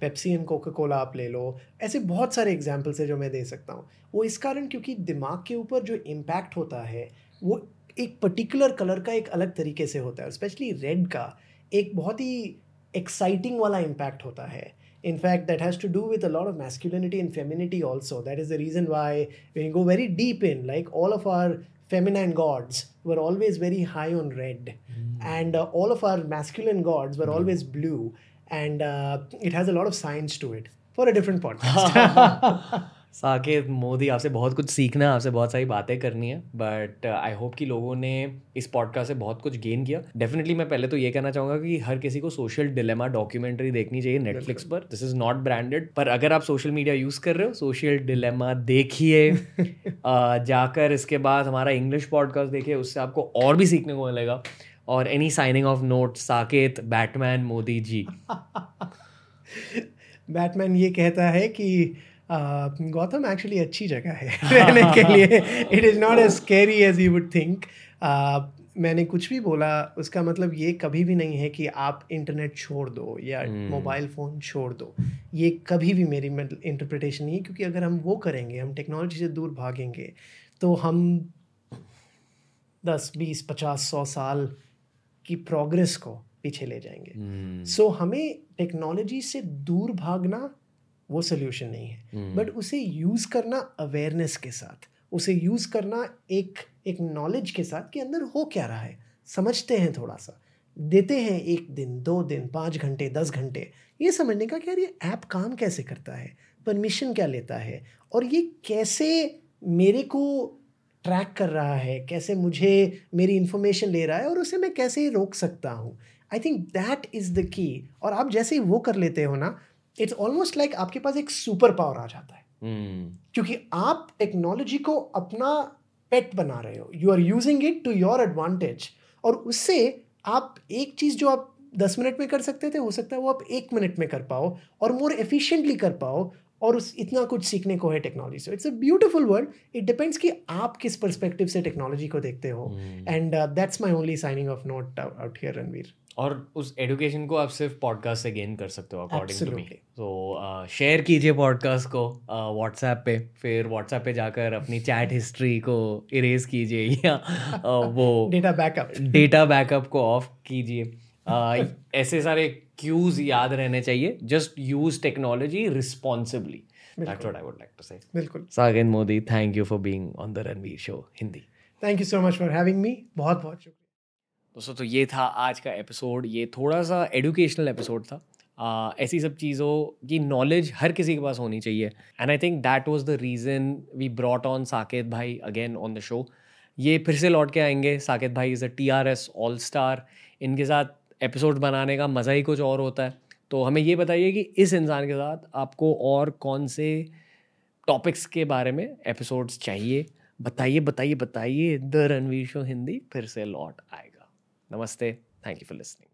S2: पेप्सी एंड कोका कोला आप ले लो। ऐसे बहुत सारे एग्जाम्पल्स हैं जो मैं दे सकता हूँ। वो इस कारण क्योंकि दिमाग के ऊपर जो इम्पैक्ट होता है वो एक पर्टिकुलर कलर का एक अलग तरीके से होता है। स्पेशली रेड का एक बहुत ही एक्साइटिंग वाला इम्पैक्ट होता है. In fact that has to do with a lot of masculinity and femininity also that is the reason why we go very deep in like all of our feminine and gods were always very high on red and all of our masculine gods were always blue and it has a lot of science to it for a different point
S1: Saket Modi आपसे बहुत कुछ सीखना है आपसे बहुत सारी बातें करनी है बट आई होप कि लोगों ने इस पॉडकास्ट से बहुत कुछ गेन किया। डेफिनेटली मैं पहले तो ये कहना चाहूँगा कि हर किसी को सोशल डिलेमा डॉक्यूमेंट्री देखनी चाहिए नेटफ्लिक्स पर। दिस इज़ नॉट ब्रांडेड पर अगर आप सोशल मीडिया यूज़ कर रहे हो सोशल डिलेमा देखिए। जाकर इसके बाद हमारा इंग्लिश पॉडकास्ट देखिए उससे आपको और भी सीखने को मिलेगा। और any signing off note Saket Batman Modi ji.
S2: Batman ये कहता है कि गौतम एक्चुअली अच्छी जगह है रहने के लिए। It is not as scary as you would think मैंने कुछ भी बोला उसका मतलब ये कभी भी नहीं है कि आप इंटरनेट छोड़ दो या मोबाइल फ़ोन छोड़ दो। ये कभी भी मेरी इंटरप्रिटेशन नहीं है क्योंकि अगर हम वो करेंगे हम टेक्नोलॉजी से दूर भागेंगे तो हम दस बीस पचास सौ साल की प्रोग्रेस को पीछे ले जाएँगे। So hmm. so, हमें टेक्नोलॉजी से दूर भागना वो सोल्यूशन नहीं है। बट उसे यूज़ करना अवेयरनेस के साथ उसे यूज़ करना एक एक नॉलेज के साथ कि अंदर हो क्या रहा है। समझते हैं थोड़ा सा देते हैं एक दिन दो दिन पाँच घंटे दस घंटे। ये समझने का कि यार ये ऐप काम कैसे करता है? परमिशन क्या लेता है? और ये कैसे मेरे को ट्रैक कर रहा है? कैसे मुझे मेरी इन्फॉर्मेशन ले रहा है? और उसे मैं कैसे रोक सकता हूँ? I think that is the key और आप जैसे ही वो कर लेते हो ना इट्स ऑलमोस्ट लाइक आपके पास एक सुपर पावर आ जाता है। क्योंकि आप टेक्नोलॉजी को अपना पेट बना रहे हो। You are using it to your advantage और उससे आप एक चीज़ जो आप दस मिनट में कर सकते थे हो सकता है वो आप एक मिनट में कर पाओ और मोर एफिशिएंटली कर पाओ और उस इतना कुछ सीखने को है टेक्नोलॉजी से। It's a beautiful world it depends कि आप किस परस्पेक्टिव से टेक्नोलॉजी को देखते हो। And that's my only signing off note out here Ranveer
S1: और उस एडुकेशन को आप सिर्फ़ पॉडकास्ट से गेन कर सकते हो अकॉर्डिंग टू मी तो शेयर कीजिए पॉडकास्ट को व्हाट्सएप पे फिर व्हाट्सएप पे जाकर अपनी चैट हिस्ट्री को इरेज कीजिए या uh, वो
S2: डेटा बैकअप
S1: डेटा बैकअप को ऑफ़ कीजिए। Uh, ऐसे सारे क्यूज याद रहने चाहिए। जस्ट यूज़ टेक्नोलॉजी रिस्पॉन्सिबली
S2: बिल्कुल।
S1: सागिन Modi thank you for being on the Ranveer show Hindi
S2: thank you so much for having me बहुत बहुत शुक्रिया।
S1: दोस्तों तो ये था आज का एपिसोड ये थोड़ा सा एडुकेशनल एपिसोड था। आ, ऐसी सब चीज़ों की नॉलेज हर किसी के पास होनी चाहिए। And I think that was the reason we brought on Saket भाई अगेन ऑन द शो ये फिर से लौट के आएँगे। साकेत भाई is a T R S all star इनके साथ एपिसोड बनाने का मज़ा ही कुछ और होता है। तो हमें ये बताइए कि इस इंसान के साथ आपको और कौन से टॉपिक्स के बारे में एपिसोड्स चाहिए? बताइए बताइए बताइए। द रणवीर शो हिंदी फिर से लौट आएगा। नमस्ते थैंक यू फॉर लिसनिंग